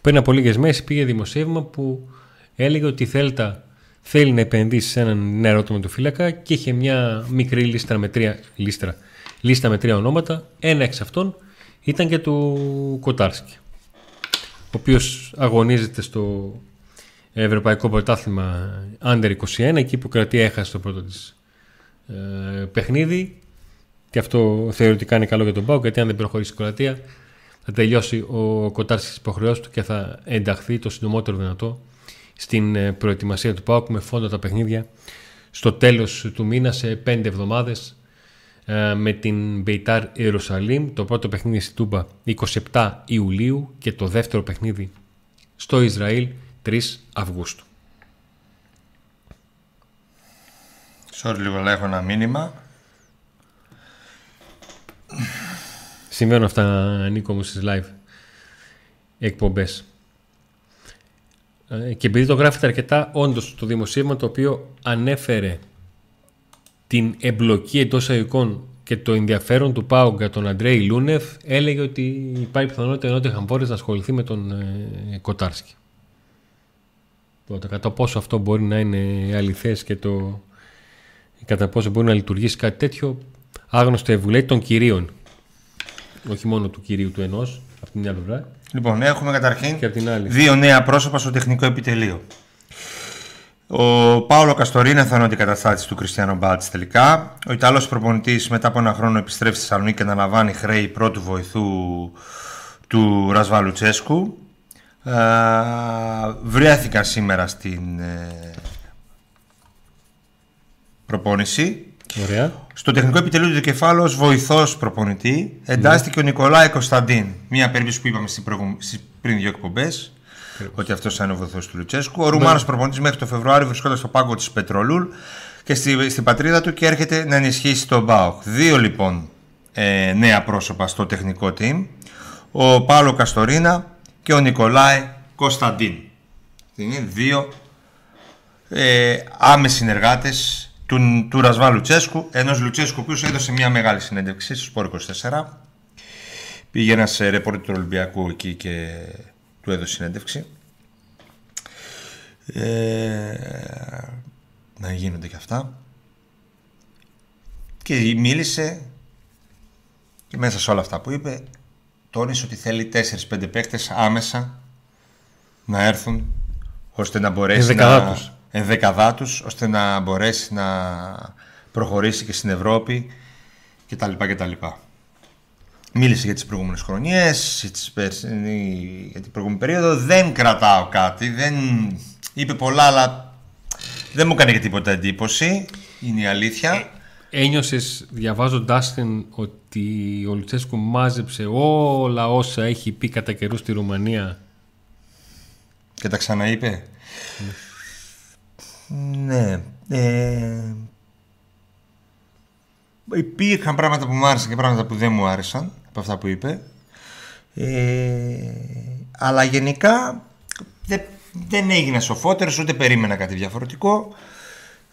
Πριν από λίγες μέρες πήγε δημοσίευμα που έλεγε ότι η Θέλτα θέλει να επενδύσει σε έναν νέο φύλακα και είχε μια μικρή λίστα με τρία, λίστα, λίστα με τρία ονόματα. Ένα εξ αυτών ήταν και του Κοτάρσκι, ο οποίος αγωνίζεται στο Ευρωπαϊκό Πρωτάθλημα Under 21, εκεί που η Κροατία έχασε το πρώτο της ε, παιχνίδι και αυτό θεωρητικά είναι καλό για τον Πάο γιατί αν δεν προχωρήσει η Κροατία θα τελειώσει ο Κοτάρσκις τις υποχρεώσεις του και θα ενταχθεί το συντομότερο δυνατό στην ε, προετοιμασία του ΠΑΟΚ με φόντο τα παιχνίδια στο τέλος του μήνα σε πέντε εβδομάδες ε, με την Μπεϊτάρ Ιερουσαλήμ το πρώτο παιχνίδι στη Τούμπα 27 Ιουλίου και το δεύτερο παιχνίδι στο Ισραήλ 3 Αυγούστου. Sorry λίγο αλλά έχω ένα μήνυμα. Συμβαίνουν αυτά Νίκο μου στις live εκπομπές. Ε, και επειδή το γράφετε αρκετά, όντως το δημοσίευμα το οποίο ανέφερε την εμπλοκή εντός εικόν και το ενδιαφέρον του Πάου για τον Αντρέι Λούνεφ έλεγε ότι υπάρχει πιθανότητα ενώ Χαμπόρε να ασχοληθεί με τον ε, Κοτάρσκι. Τότε, κατά πόσο αυτό μπορεί να είναι αληθές και το κατά πόσο μπορεί να λειτουργήσει κάτι τέτοιο άγνωστο ευουλέει των κυρίων όχι μόνο του κυρίου του ενός από την μια πλευρά Λοιπόν, έχουμε καταρχήν και την άλλη. δύο νέα πρόσωπα στο τεχνικό επιτελείο. Ο Πάολο Καστορίνα θα είναι ο αντικαταστάτης του Κριστιανό Μπάτση τελικά. Ο Ιταλός προπονητής μετά από ένα χρόνο επιστρέφει στη Θεσσαλονίκη και αναλαμβάνει χρέη πρώτου βοηθού του Ρασβάλου Τσέσκου. βρέθηκα σήμερα στην ε, προπόνηση. Ωραία. Στο τεχνικό επιτελείο του κεφάλου ως βοηθός προπονητή εντάστηκε ο Νικολάη Κωνσταντίν. Μία περίπτωση που είπαμε στι πριν δύο εκπομπές. Ότι αυτός θα είναι ο βοηθός του Λουτσέσκου. Ο Ρουμάνος προπονητής μέχρι το Φεβρουάριο βρισκόταν στο πάγκο της Πετρολούλ και στη, στην πατρίδα του και έρχεται να ενισχύσει τον Μπάουκ. Δύο λοιπόν ε, νέα πρόσωπα στο τεχνικό team. Ο Πάλο Καστορίνα και ο Νικολάη Κωνσταντίν. Είναι δύο ε, άμεσοι συνεργάτες του, του Ρασβά Λουτσέσκου, ενός Λουτσέσκου ο οποίος έδωσε μια μεγάλη συνέντευξη στο Σπόρ 24. Πήγε ένας ρεπόρτερ του Ολυμπιακού εκεί και του έδωσε συνέντευξη. Ε, να γίνονται και αυτά. Και μίλησε και μέσα σε όλα αυτά που είπε τόνισε ότι θέλει 4-5 παίκτες άμεσα να έρθουν ώστε να μπορέσει να, ενδεκαδά τους ώστε να μπορέσει να προχωρήσει και στην Ευρώπη κτλ. κτλ. Μίλησε για τις προηγούμενες χρονιές, για την προηγούμενη περίοδο. Δεν κρατάω κάτι, δεν είπε πολλά, αλλά δεν μου έκανε και τίποτα εντύπωση. Είναι η αλήθεια. Ε, ένιωσες διαβάζοντάς την ότι ο Λουτσέσκου μάζεψε όλα όσα έχει πει κατά καιρούς στη Ρουμανία; Και τα ξαναείπε; Ναι. Ναι. Ε, υπήρχαν πράγματα που μου άρεσαν και πράγματα που δεν μου άρεσαν από αυτά που είπε. Ε, αλλά γενικά δεν, δεν έγινα σοφότερος, ούτε περίμενα κάτι διαφορετικό.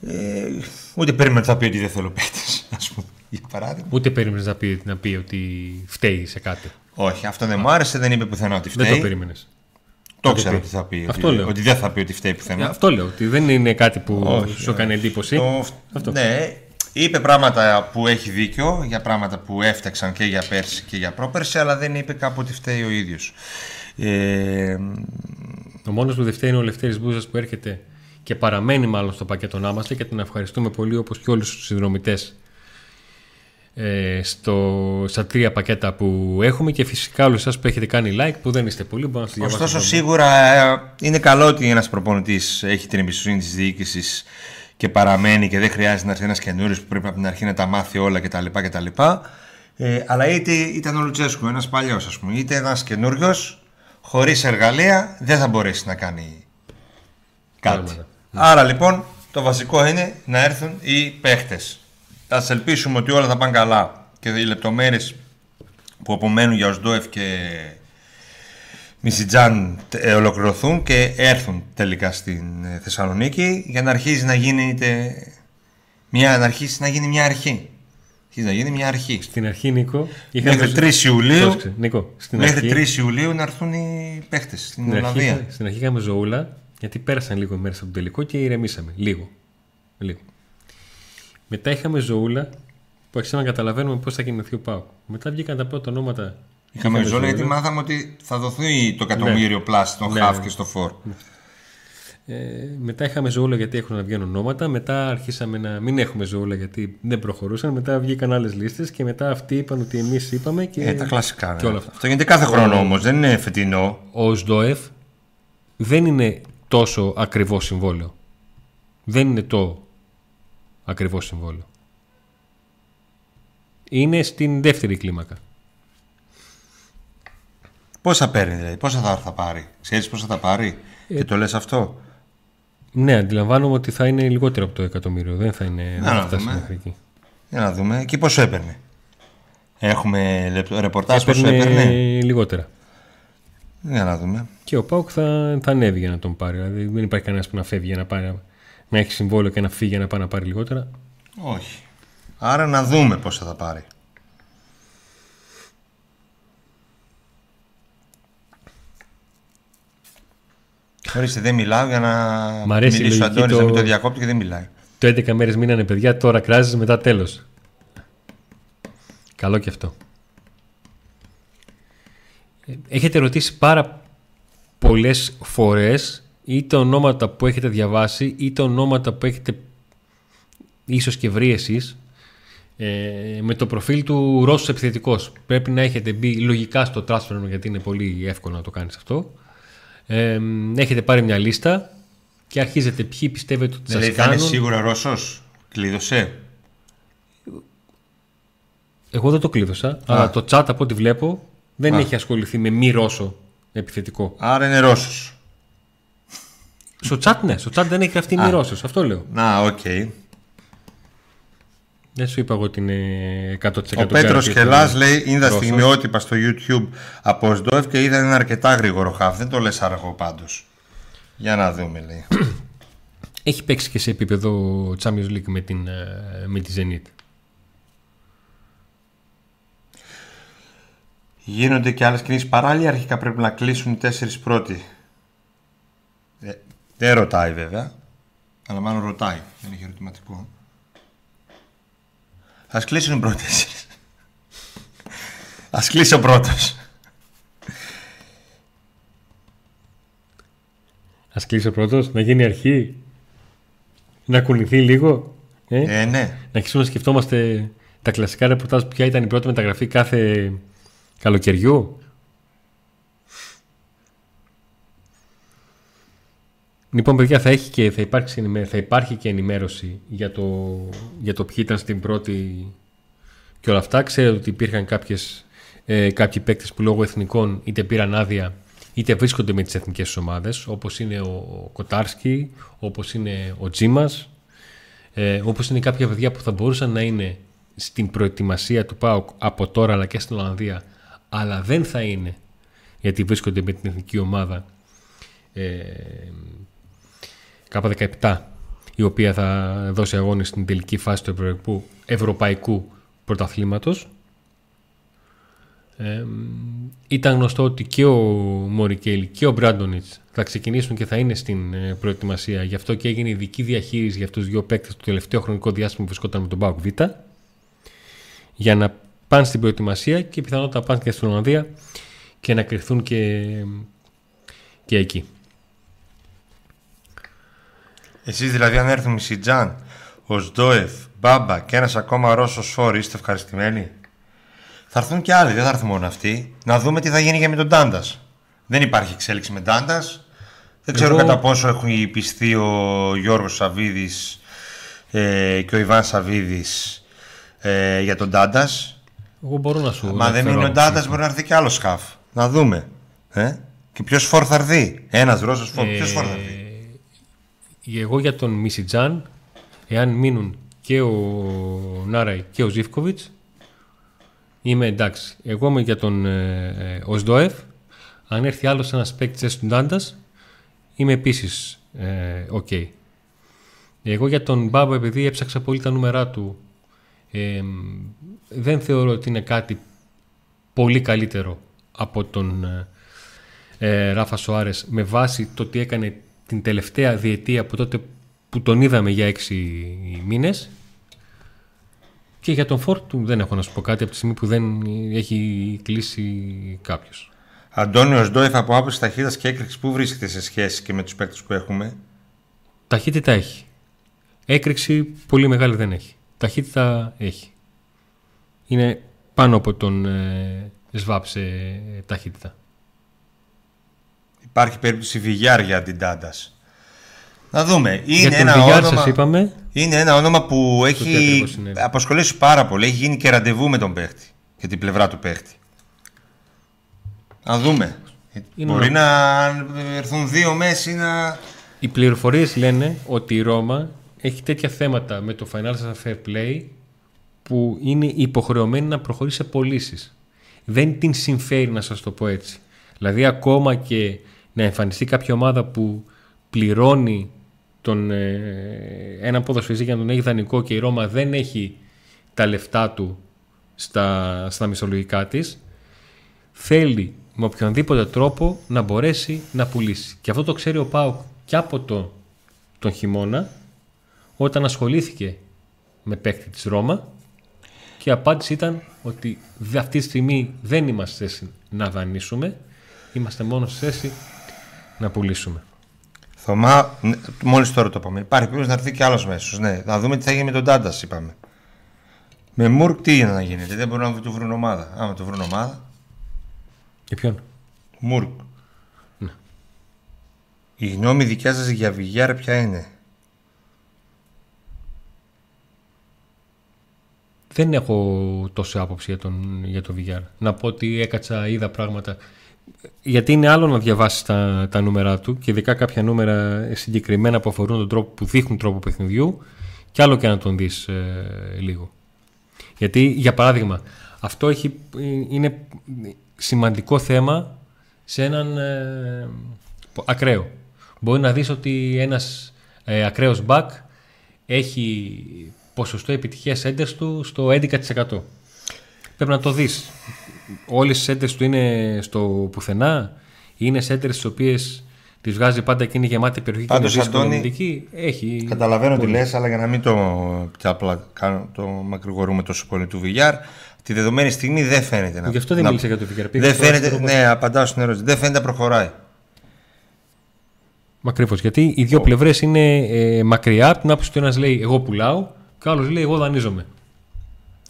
Ε, ούτε περίμενα ότι θα πει ότι δεν θέλω παίκτες, ας πούμε, για παράδειγμα. Ούτε περίμενες να πει, να πει ότι φταίει σε κάτι. Όχι, αυτό δεν μου άρεσε, δεν είπε πουθενά ότι φταίει. Δεν το περίμενες. Το ξέρω ότι θα πει. Αυτό ότι, λέω. ότι δεν θα πει ότι φταίει πουθενά. Αυτό λέω. Ότι δεν είναι κάτι που Όχι, σου έκανε εντύπωση. Το... Αυτό. Ναι, είπε πράγματα που έχει δίκιο για πράγματα που έφταξαν και για πέρσι και για πρόπερσι, αλλά δεν είπε κάπου ότι φταίει ο ίδιος. Ε, Ο μόνος που δεν φταίει είναι ο Λευτέρης Μπούζας που έρχεται και παραμένει μάλλον στο πακέτο να είμαστε και τον ευχαριστούμε πολύ όπως και όλους τους συνδρομητές ε, στο, στα τρία πακέτα που έχουμε και φυσικά όλους εσάς που έχετε κάνει like που δεν είστε πολλοί μπορείτε να Ωστόσο σίγουρα ε, είναι καλό ότι ένας προπονητής έχει την εμπιστοσύνη της διοίκησης και παραμένει και δεν χρειάζεται να έρθει ένας καινούριος που πρέπει από την αρχή να τα μάθει όλα κτλ. κτλ. Ε, αλλά είτε ήταν ο Λουτσέσκου, ένας παλιός ας πούμε, είτε ένας καινούριος, χωρίς εργαλεία δεν θα μπορέσει να κάνει κάτι. Πράγματα. Άρα λοιπόν το βασικό είναι να έρθουν οι παίχτες. Θα ελπίσουμε ότι όλα θα πάνε καλά και οι λεπτομέρειες που απομένουν για Οσντόεφ και Μισιτζάν ε, ολοκληρωθούν και έρθουν τελικά στην ε, Θεσσαλονίκη για να αρχίσει να γίνει μια, να αρχίσει να γίνει μια αρχή. Αρχίζει να γίνει μια αρχή. Στην αρχή, Νίκο. Μέχρι 3 Ιουλίου, Πρόσεξε, Νίκο, στην μέχρι αρχή, 3 Ιουλίου να έρθουν οι παίχτε στην στην αρχή, Ολλανδία. στην αρχή είχαμε ζωούλα, γιατί πέρασαν λίγο μέρες από τον τελικό και ηρεμήσαμε. Λίγο. λίγο. Μετά είχαμε ζωούλα που άρχισαμε να καταλαβαίνουμε πώς θα κινηθεί ο Πάο. Μετά βγήκαν τα πρώτα ονόματα. Είχαμε ζόλα γιατί μάθαμε ότι θα δοθεί το εκατομμύριο πλάσι στον Ναι, Χαφ ναι. και στο Φορ. Ε, μετά είχαμε ζωούλα γιατί έχουν να βγαίνουν ονόματα. Μετά αρχίσαμε να μην έχουμε ζωούλα γιατί δεν προχωρούσαν. Μετά βγήκαν άλλες λίστες και μετά αυτοί είπαν ότι εμείς είπαμε και. Ε, τα κλασικά. και ναι. όλα αυτά. Αυτό γίνεται κάθε χρόνο όμως, δεν είναι φετινό. ο ΣΔΟΕΦ δεν είναι τόσο ακριβό συμβόλαιο. Δεν είναι το ακριβό συμβόλαιο. Είναι στην δεύτερη κλίμακα. Πόσα παίρνει δηλαδή, πόσα θα, θα πάρει; Ξέρεις πόσα θα πάρει; Ε, και το λες αυτό; Ναι, αντιλαμβάνομαι ότι θα είναι λιγότερο από το εκατομμύριο. Δεν θα είναι. Να δεν θα να φτάσει δούμε. μέχρι εκεί. Για να δούμε. Εκεί πόσο έπαιρνε; Έχουμε λεπτο- ρεπορτάζ πόσο Έπαιρνε έπαιρνε; λιγότερα. Για να δούμε. Και ο Πάουκ θα, θα ανέβει για να τον πάρει. Δηλαδή δεν υπάρχει κανένας που να φεύγει για να, πάρει, να έχει συμβόλαιο και να φύγει για να πάει να πάρει λιγότερα. Όχι. Άρα να δούμε πόσα θα πάρει. Ορίστε, δεν μιλάω για να Μ' αρέσει η μιλήσει ο λογική Αντώνης το- να μην το διακόπτει και δεν μιλάει. Το 11 μέρες μείνανε παιδιά, τώρα κράζεις μετά τέλος. Καλό και αυτό. Ε, Έχετε ρωτήσει πάρα πολλές φορές είτε ονόματα που έχετε διαβάσει είτε ονόματα που έχετε ίσως και βρει εσείς ε, με το προφίλ του Ρώσου επιθετικός. Πρέπει να έχετε μπει λογικά στο transfer γιατί είναι πολύ εύκολο να το κάνεις αυτό. Ε, έχετε πάρει μια λίστα και αρχίζετε ποιοι πιστεύετε ότι Δηλαδή σας θα είναι κάνουν. σίγουρα Ρώσος; Κλείδωσε; Εγώ δεν το κλείδωσα, αλλά το chat από ό,τι βλέπω δεν Α. έχει ασχοληθεί με μη Ρώσο επιθετικό. Άρα είναι Ρώσος. Στο chat ναι, στο chat δεν έχει γραφτεί μη Ρώσος, αυτό λέω. Να, οκ. Δεν σου είπα εγώ ότι είναι 100% Ο Πέτρος guaranteed. Χελάς λέει είδα Ρώσος. στιγμιότυπα στο YouTube από Οζντόεφ και είδα ένα αρκετά γρήγορο χαφ. Δεν το λες αργό πάντως. Για να δούμε λέει. Έχει παίξει και σε επίπεδο Champions League με, την, ε, με τη Zenit. Γίνονται και άλλες κινήσεις παράλληλα. Αρχικά πρέπει να κλείσουν οι τέσσερις πρώτοι; Ε, δεν ρωτάει βέβαια. Αλλά μάλλον ρωτάει. Δεν έχει ερωτηματικό. Ας κλείσουν οι πρώτοι τέσσερις. Ας κλείσει ο πρώτος. Ας κλείσει ο πρώτος, να γίνει αρχή, να κουνηθεί λίγο. Ε; Ε, ναι. Να αρχίσουμε να σκεφτόμαστε τα κλασικά ρεπορτάζ ποια ήταν η πρώτη μεταγραφή κάθε καλοκαιριού. Λοιπόν, παιδιά, θα, έχει και, θα, υπάρξει, ενημέ- θα υπάρχει και ενημέρωση για το, για το ποιοι ήταν στην πρώτη και όλα αυτά. Ξέρετε ότι υπήρχαν κάποιες, ε, κάποιοι παίκτες που λόγω εθνικών είτε πήραν άδεια είτε βρίσκονται με τις εθνικές ομάδες όπως είναι ο Κοτάρσκι, όπως είναι ο Τζίμας ε, όπως είναι κάποια παιδιά που θα μπορούσαν να είναι στην προετοιμασία του ΠΑΟΚ από τώρα αλλά και στην Ολλανδία αλλά δεν θα είναι γιατί βρίσκονται με την εθνική ομάδα ε, K17 η οποία θα δώσει αγώνες στην τελική φάση του ευρωπαϊκού, ευρωπαϊκού πρωταθλήματος ε, ήταν γνωστό ότι και ο Μωρικέλη και ο Μπράντονιτς θα ξεκινήσουν και θα είναι στην ε, προετοιμασία. Γι' αυτό και έγινε ειδική διαχείριση για αυτούς τους δύο παίκτες το τελευταίο χρονικό διάστημα που βρισκόταν με τον Πάουκ Β. Για να πάνε στην προετοιμασία και πιθανότατα πάνε και στην Ολλανδία και να κρυφθούν και, και εκεί. Εσείς δηλαδή αν έρθουν Μισιτζάν, ο Σντόεφ, Μπάμπα και ένας ακόμα Ρώσος φόρ είστε ευχαριστημένοι; Θα έρθουν και άλλοι, δεν θα έρθουν μόνο αυτοί. Να δούμε τι θα γίνει και με τον Τάντας. Δεν υπάρχει εξέλιξη με Τάντας. Δεν ξέρω Εγώ- κατά πόσο έχουν πιστεί ο Γιώργος Σαβίδης ε, και ο Ιβάν Σαβίδης ε, για τον Τάντας. Εγώ μπορώ να σου Μα δεν αναφέρω είναι ο άποψη. Τάντας, μπορεί να έρθει και άλλος σκάφ. Να δούμε. Ε; Και ποιος φόρ θα έρθει; Ένας Ρώσος φόρ. Ποιος φόρ θα έρθει; Ε, εγώ για τον Μισιτζάν, εάν μείνουν και ο Νάρεϊ και ο Ζίβκοβιτς, είμαι εντάξει. Εγώ είμαι για τον ε, ε Οζντόεφ. Αν έρθει άλλος ένας παίκτης του Ντάντα, είμαι επίσης ε, οκ. Εγώ για τον Μπάμπα, επειδή έψαξα πολύ τα νούμερά του, ε, δεν θεωρώ ότι είναι κάτι πολύ καλύτερο από τον ε, ε, Ράφα Σοάρες με βάση το τι έκανε την τελευταία διετία από τότε που τον είδαμε για έξι μήνες και για τον Φόρτου δεν έχω να σου πω κάτι από τη στιγμή που δεν έχει κλείσει κάποιος. Αντώνιο Ντόεφ από άποψη ταχύτητας και έκρηξης, πού βρίσκεται σε σχέση και με τους παίκτες που έχουμε; Ταχύτητα έχει. Έκρηξη πολύ μεγάλη δεν έχει. Ταχύτητα έχει. Είναι πάνω από τον ε, ΣΒΑΠ σε ταχύτητα. Υπάρχει περίπτωση Βιγιάρ για την Τάντα. Να δούμε. Είναι για τον ένα Βιγιάρ όνομα... σας είπαμε. Είναι ένα όνομα που τι έχει ακριβώς συνέβη. απασχολήσει πάρα πολύ. Έχει γίνει και ραντεβού με τον παίχτη και την πλευρά του παίχτη. Να δούμε. Είναι Μπορεί ένα- να έρθουν δύο μέση να. Οι πληροφορίες λένε ότι η Ρώμα έχει τέτοια θέματα με το Financial Fair Play που είναι υποχρεωμένη να προχωρήσει σε πωλήσεις. Δεν την συμφέρει να σας το πω έτσι. Δηλαδή ακόμα και να εμφανιστεί κάποια ομάδα που πληρώνει τον, ε, ένα ποδοσφαιριστή για να τον έχει δανεικό και η Ρώμα δεν έχει τα λεφτά του στα, στα μισολογικά της θέλει με οποιονδήποτε τρόπο να μπορέσει να πουλήσει. Και αυτό το ξέρει ο Πάουκ και από το, τον χειμώνα όταν ασχολήθηκε με παίκτη της Ρώμα και η απάντηση ήταν ότι δε- αυτή τη στιγμή δεν είμαστε σε θέση να δανείσουμε, είμαστε μόνο σε θέση να πουλήσουμε. Θωμά, μόλις τώρα το είπαμε. Υπάρχει περίπτωση να έρθει και άλλος μέσος. Ναι, να δούμε τι θα γίνει με τον Τάντας, είπαμε. Με Μουρκ τι είναι να γίνεται. Δεν μπορούν να του βρουν ομάδα. Άμα του βρουν ομάδα, Και ποιον; Μουρκ. Η γνώμη δικιά σας για Βιγιάρ ποια είναι; Δεν έχω τόση άποψη για τον, για τον VR. Να πω ότι έκατσα, είδα πράγματα. Γιατί είναι άλλο να διαβάσεις τα, τα νούμερα του και ειδικά κάποια νούμερα συγκεκριμένα που αφορούν τον τρόπο που δείχνουν τρόπο παιχνιδιού και άλλο και να τον δεις λίγο. Γιατί, για παράδειγμα, αυτό έχει, είναι σημαντικό θέμα σε έναν ε, ακραίο. Μπορεί να δεις ότι ένας ε, ακραίος back έχει ποσοστό επιτυχίας έντες του στο 11%. Πρέπει να το δεις. Όλες οι έντες του είναι στο πουθενά, είναι σε έντες τις οποίες τις βγάζει πάντα και είναι γεμάτη περιοχή και είναι Πάντως, δύσκολη Αντώνη, αμυντική. Έχει Καταλαβαίνω τι πολύ. λες, αλλά για να μην το, πια απλά κάνω, το μακρηγορούμε τόσο πολύ του Βιγιάρ, τη δεδομένη στιγμή δεν φαίνεται να. Γι' αυτό δεν να- μίλησα για το Βιγιάρ. Πήγα Δεν στο φαίνεται, αριστερό ναι, απαντάω στην ερώτηση. Δεν φαίνεται να προχωράει. Μα ακριβώς, γιατί οι δύο πλευρές είναι ε, μακριά από την άποψη του ένας λέει εγώ πουλάω και ο άλλος λέει εγώ δανείζομαι.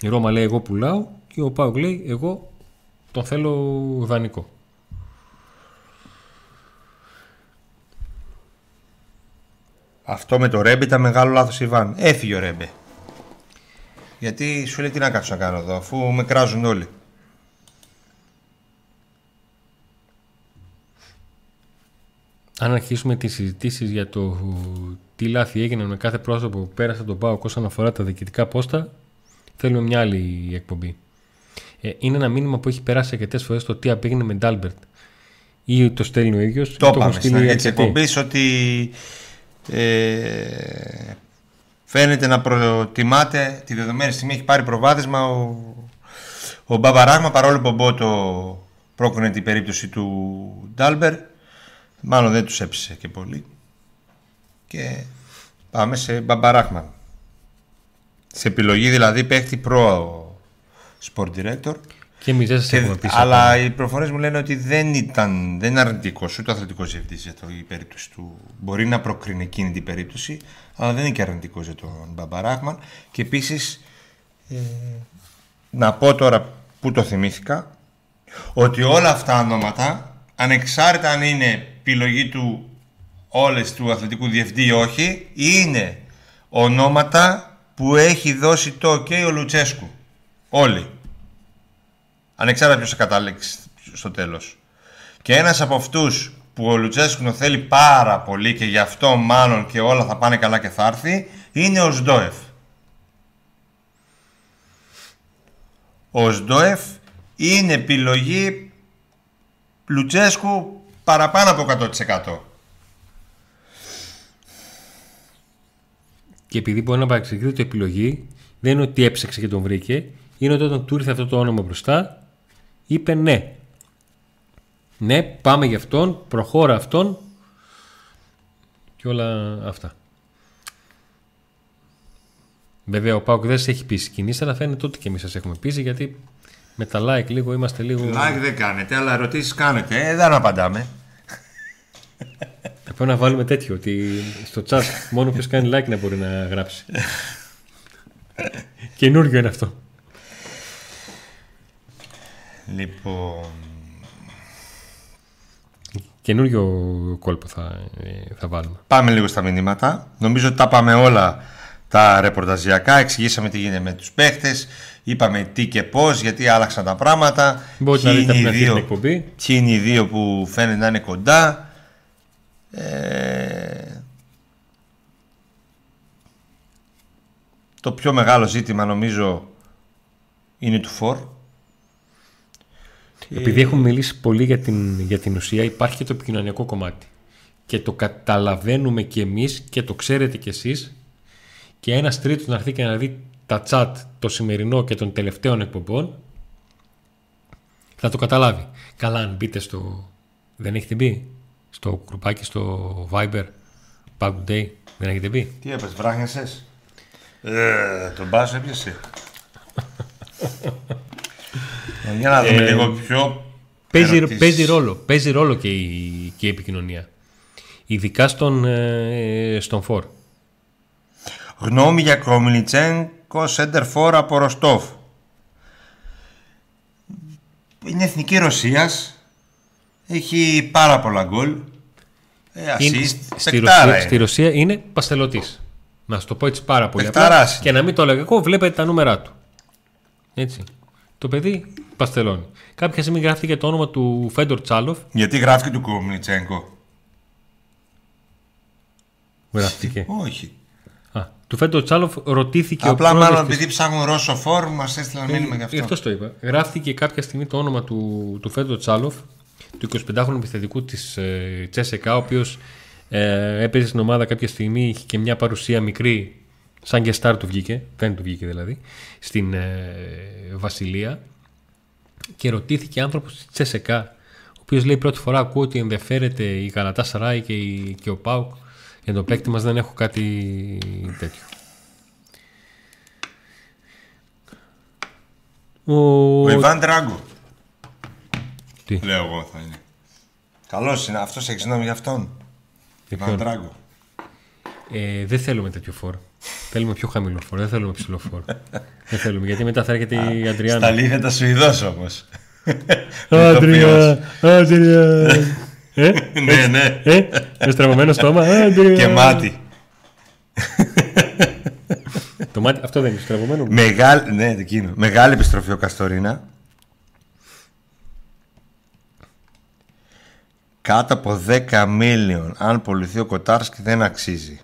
Η Ρώμα λέει εγώ πουλάω και ο Πάουκ λέει εγώ τον θέλω δανεικό. Αυτό με το Ρέμπε ήταν μεγάλο λάθος, Ιβάν. Έφυγε ο Ρέμπε. Γιατί σου λέει τι να κάτσω να κάνω εδώ, αφού με κράζουν όλοι. Αν αρχίσουμε τις συζητήσεις για το τι λάθη έγιναν με κάθε πρόσωπο που πέρασε από τον ΠΑΟΚ όσον αφορά τα διοικητικά πόστα, θέλουμε μια άλλη εκπομπή. Ε, είναι ένα μήνυμα που έχει περάσει αρκετές φορές το τι απέγινε με Ντάλμπερτ. Ή το στέλνει ο ίδιος. Το είπαμε στην αρχή της εκπομπής ότι ε, φαίνεται να προτιμάται τη δεδομένη στιγμή έχει πάρει προβάδισμα ο, ο Μπαμπαράγμα παρόλο που ο Μπότο πρόκρινε την περίπτωση του Ντάλμπερ μάλλον δεν τους έψησε και πολύ και πάμε σε Μπαμπαράγμα σε επιλογή δηλαδή παίχτη προ sport director Και εμείς δεν σας και- έχουμε πει. σε αλλά ακόμα. οι προφορές μου λένε ότι δεν ήταν δεν είναι αρνητικός ούτε αθλητικός διευθυντής για το, η περίπτωση του. Μπορεί να προκρίνει εκείνη την περίπτωση, αλλά δεν είναι και αρνητικός για τον Μπαμπαράχμαν. Και επίσης, ε, να πω τώρα που το θυμήθηκα, ότι όλα αυτά ονόματα, ανεξάρτητα αν είναι επιλογή του όλες του αθλητικού διευθυντή ή όχι, είναι ονόματα που έχει δώσει το OK ο Λουτσέσκου. Όλοι. Ανεξάρτητα ποιος θα καταλήξει στο τέλος. Και ένας από αυτούς που ο Λουτσέσκου τον θέλει πάρα πολύ και γι' αυτό μάλλον και όλα θα πάνε καλά και θα έρθει, είναι ο Σντόεφ. Ο Σντόεφ είναι επιλογή Λουτσέσκου παραπάνω από 100%. Και επειδή μπορεί να παρεξηγείται το επιλογή, δεν είναι ότι έψαξε και τον βρήκε, είναι ότι όταν του ήρθε αυτό το όνομα μπροστά, είπε ναι. Ναι, πάμε για αυτόν, προχώρα αυτόν και όλα αυτά. Βέβαια, ο Πάουκ δεν σε έχει πείσει κινήσει, αλλά φαίνεται ότι και εμείς σας έχουμε πείσει γιατί με τα like λίγο είμαστε λίγο. Like δεν κάνετε, αλλά ερωτήσεις κάνετε. Ε, δεν απαντάμε. Θα πρέπει να βάλουμε τέτοιο ότι στο chat μόνο ποιος κάνει like να μπορεί να γράψει. Καινούργιο είναι αυτό. Λοιπόν. Καινούριο κόλπο θα, ε, θα βάλουμε. Πάμε λίγο στα μηνύματα. Νομίζω ότι τα πάμε όλα τα ρεπορταζιακά. Εξηγήσαμε τι γίνεται με τους παίχτες. Είπαμε τι και πώς, γιατί άλλαξαν τα πράγματα. Μπορείτε να Ποιοι δείτε είναι από οι την αρχή την δύο- εκπομπή. Ποιοι είναι οι δύο που φαίνεται να είναι κοντά. Ε, το πιο μεγάλο ζήτημα νομίζω είναι του Φορ. Επειδή έχουμε μιλήσει πολύ για την, για την ουσία, υπάρχει και το επικοινωνιακό κομμάτι. Και το καταλαβαίνουμε κι εμείς και το ξέρετε κι εσείς. Και ένας τρίτος να έρθει και να δει τα chat το σημερινό και των τελευταίων εκπομπών, θα το καταλάβει. Καλά, αν μπείτε στο. Δεν έχετε μπει; Στο κρουπάκι, στο Viber, Pack Day, δεν έχετε μπει; Τι έπες, βράχνιασες. Ε, τον μπάσο έπιασε. Ε, Για να δούμε Ε, λίγο πιο... Παίζει, ερωτήσεις. παίζει ρόλο. Παίζει ρόλο και η, και η επικοινωνία. Ειδικά στον, ε, στον φόρ. Γνώμη για Κρομιλιτσένκο Σέντερ Φόρ από Ροστόφ. Είναι εθνική Ρωσίας. Έχει πάρα πολλά γκολ. Ε, Είναι- assist. στη, παικτάρα Ρωσία, είναι. στη Ρωσία είναι παστελωτής. Να σου το πω έτσι πάρα πολύ Παιχταράς απλά. είναι. Και να μην το λέγω εγώ, βλέπετε τα νούμερά του. Έτσι. Το παιδί παστελώνει. Κάποια στιγμή γράφτηκε το όνομα του Φέντορ Τσάλοφ. Γιατί γράφει του Κρομιλιτσένκο. Γράφτηκε. Όχι. Α, του Φέντορ Τσάλοφ ρωτήθηκε Απλά ο πρόεδρος μάλλον της- επειδή ψάχνουν Ρώσο Φόρ μας έστειλαν μήνυμα γι' Γι' αυτό. αυτό το είπα. Γράφτηκε κάποια στιγμή το όνομα του, του Φέντο Τσάλοφ, του 25χρονου επιθετικού της ε, Τσέσεκα, ο οποίος ε, έπαιζε στην ομάδα κάποια στιγμή, είχε και μια παρουσία μικρή, σαν και star του βγήκε, δεν του βγήκε δηλαδή, στην ε, Βασιλεία. Και ρωτήθηκε άνθρωπος τη Τσέσεκα, ο οποίος λέει πρώτη φορά ακούω ότι ενδιαφέρεται η Γαλατά Σαράι και, η- και ο Πάουκ για τον παίκτη μας, δεν έχω κάτι τέτοιο. Ο... Ο Ιβάν Τράγκο. Τι; Λέω εγώ θα είναι. Καλός είναι. Αυτός έχει γνώμη για αυτόν. Για Ιβάν ποιον; Τράγκο. Ε, δεν θέλουμε τέτοιο φόρ. Θέλουμε πιο χαμηλό φόρ. Δεν θέλουμε ψηλό φόρ. δεν θέλουμε. Γιατί μετά θα έρχεται η Στα Αντριάννα. αλήθεια Σουηδός όμως. Άντρια! Άντρια! ε, ναι, ναι. ε, με στραβωμένο στόμα. Άντρια! Και μάτι. Το μάτι, αυτό δεν είναι στραβωμένο. Μεγάλη, ναι, εκείνο. Μεγάλη επιστροφή ο Καστορίνα. Κάτω από 10 μίλιον. Αν πολιθεί ο Κοτάρσκι δεν αξίζει.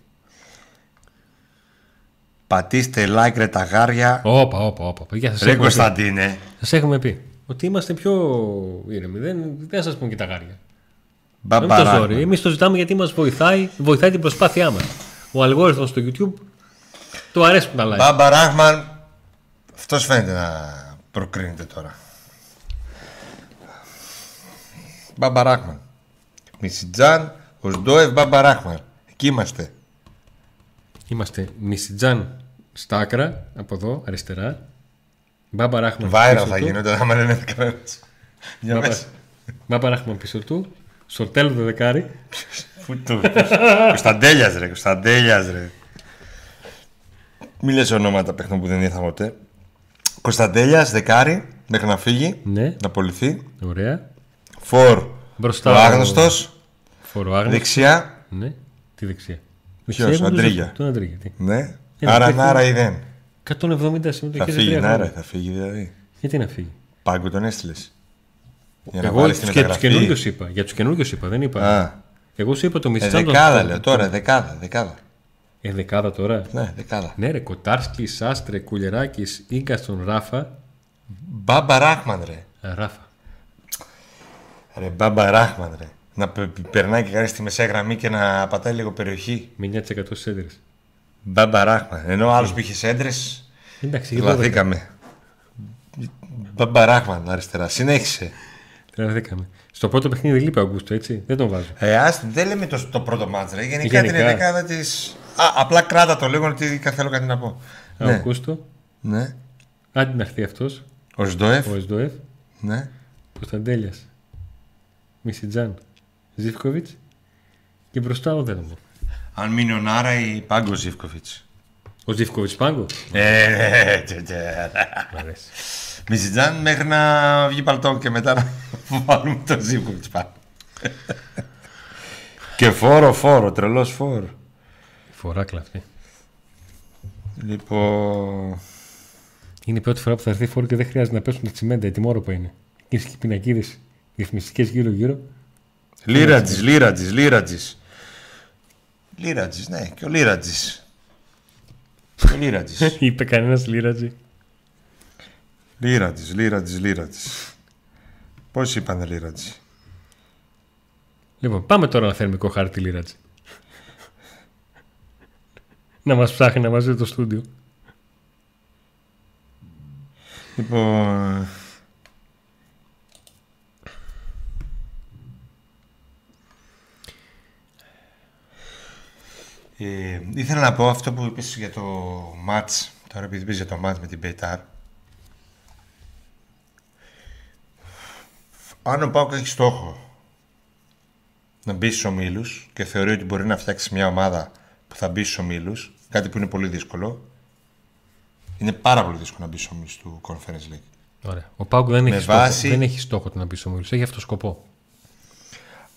Πατήστε like ρε τα γάρια. Όπα, όπα, όπα. Παιδιά, σας Ρε έχουμε, πει, Κωνσταντίνε. σας έχουμε πει ότι είμαστε πιο ήρεμοι. Δεν, δεν σας πούμε και τα γάρια. Δεν το Μπαμπαράκ. ζόρι. Εμείς το ζητάμε γιατί μας βοηθάει, βοηθάει την προσπάθειά μας. Ο αλγόριθμος στο YouTube του αρέσουν τα like. Μπάμπα Ράχμαν. Αυτός φαίνεται να προκρίνεται τώρα. Μπάμπα Ράχμαν. Μισιτζάν, ο Σντόεφ, Μπάμπα Ράχμαν. Εκεί είμαστε. Είμαστε Μισιτζάν στα άκρα, από εδώ, αριστερά. Μπάμπα Ράχμαν Βάιρα πίσω θα του. γίνονται άμα δεν είναι κανένας. Για Μπάμπα- μέσα. Μπάμπα Ράχμαν πίσω του. Σορτέλ το δεκάρι. Πού το Κωνσταντέλιας ρε, Κωνσταντέλιας ρε. Μη λες ονόματα παιχνών που δεν ήρθα ποτέ. Κωνσταντέλιας, δεκάρι, μέχρι να φύγει, Ναι, να απολυθεί. ωραία. Φορ, Μπροστά ο άγνωστος, Φοροάγνωστο. δεξιά, Ναι, τι δεξιά. Ποιος, Δεξιά έχουμε Αντρίγια. τον- Τον Αντρίγια. τι. ναι. Ένα Άρα παιχνίδι. νάρα ή δεν; 170 Θα συμμετοχέ σε φύγει, τρία νάρα, χρόνια. θα φύγει δηλαδή. Γιατί να φύγει; Πάγκο τον έστειλες. Για να Εγώ βάλεις την για τους μεταγραφή. καινούριους είπα. Για τους καινούριους είπα, δεν είπα. Α, Εγώ σου είπα το ε, Μιστσάν. δεκάδα λέω τώρα, δεκάδα, δεκάδα. Ε, δεκάδα τώρα. Ναι, δεκάδα. Ναι, ρε, Κοτάρσκι, Σάστρε, Κουλεράκης, Ίγκαστον, Ράφα. Μπάμπα Ράχμαν, ρε. Α, Ράφα. Ρε, μπάμπα Ράχμαν, ρε. Να πε- περνάει και κάνει στη μεσαία γραμμή και να πατάει λίγο περιοχή. Με 9% στις έντρε. Μπάμπα Ράχμαν. Ενώ ο άλλος που είχες έντρες, Εντάξει, και 12. τρελαθήκαμε. Μπάμπα Ράχμαν αριστερά. Συνέχισε. Τρελαθήκαμε. Στο πρώτο παιχνίδι λείπει ο Αγκούστο, έτσι. Δεν τον βάζω. Ε, ας, δεν λέμε το, το πρώτο μάτς, ρε. Γενικά, Γενικά. την δεκάδα τη. Α, απλά κράτα το λίγο ότι θέλω κάτι να πω. Ο Ναι. Αγκούστο. ναι. Άντε να έρθει αυτός. Ο Σντοεφ. Ο Εσδοεφ. Ναι. Κωνσταντέλιας. Μισιτζάν. Ζήφκοβιτς. Και μπροστά ο Δέλμο. Αν μείνει ο Νάρα ή Πάγκο Ζήφκοβιτς. Ο Ζήφκοβιτς πάγκο; Ε, τε, τε. Μ' αρέσει. Μιζιτζάν μέχρι να βγει παλτό και μετά να βάλουμε τον Ζήφκοβιτς πάνω. και φόρο, φόρο, τρελός φόρο. Φοράκλα αυτή. Λοιπόν... Είναι η πρώτη φορά που θα έρθει φόρο και δεν χρειάζεται να πέσουν τα τσιμέντα. Ετοιμόρροπα είναι. Και οι πινακίδες διαφημιστικέ γύρω-γύρω. Λίρατζης, Λίρατζης, Λίρατζης. Λίρατζης, ναι, και ο Λίρατζης. Και ο Λίρατζης. Είπε κανένας λίρατζι. Λίρατζης, Λίρατζης, Λίρατζης. Πώς είπανε Λίρατζη; Λοιπόν, πάμε τώρα ένα θερμικό χάρτη λίρατζι. να μας ψάχνει να μαζί το στούντιο. Λοιπόν... Ε, ήθελα να πω αυτό που είπες για το μάτς, τώρα επειδή είπες για το μάτς με την Πέιταρ. Αν ο Πάουκ έχει στόχο να μπει στους ομίλους και θεωρεί ότι μπορεί να φτιάξει μια ομάδα που θα μπει στους ομίλους, κάτι που είναι πολύ δύσκολο, είναι πάρα πολύ δύσκολο να μπει στους ομίλους του Conference League. Ωραία. Ο Πάουκ δεν, έχει στόχο, βάση- δεν έχει στόχο του να μπει στο Μίλου. Έχει αυτό σκοπό.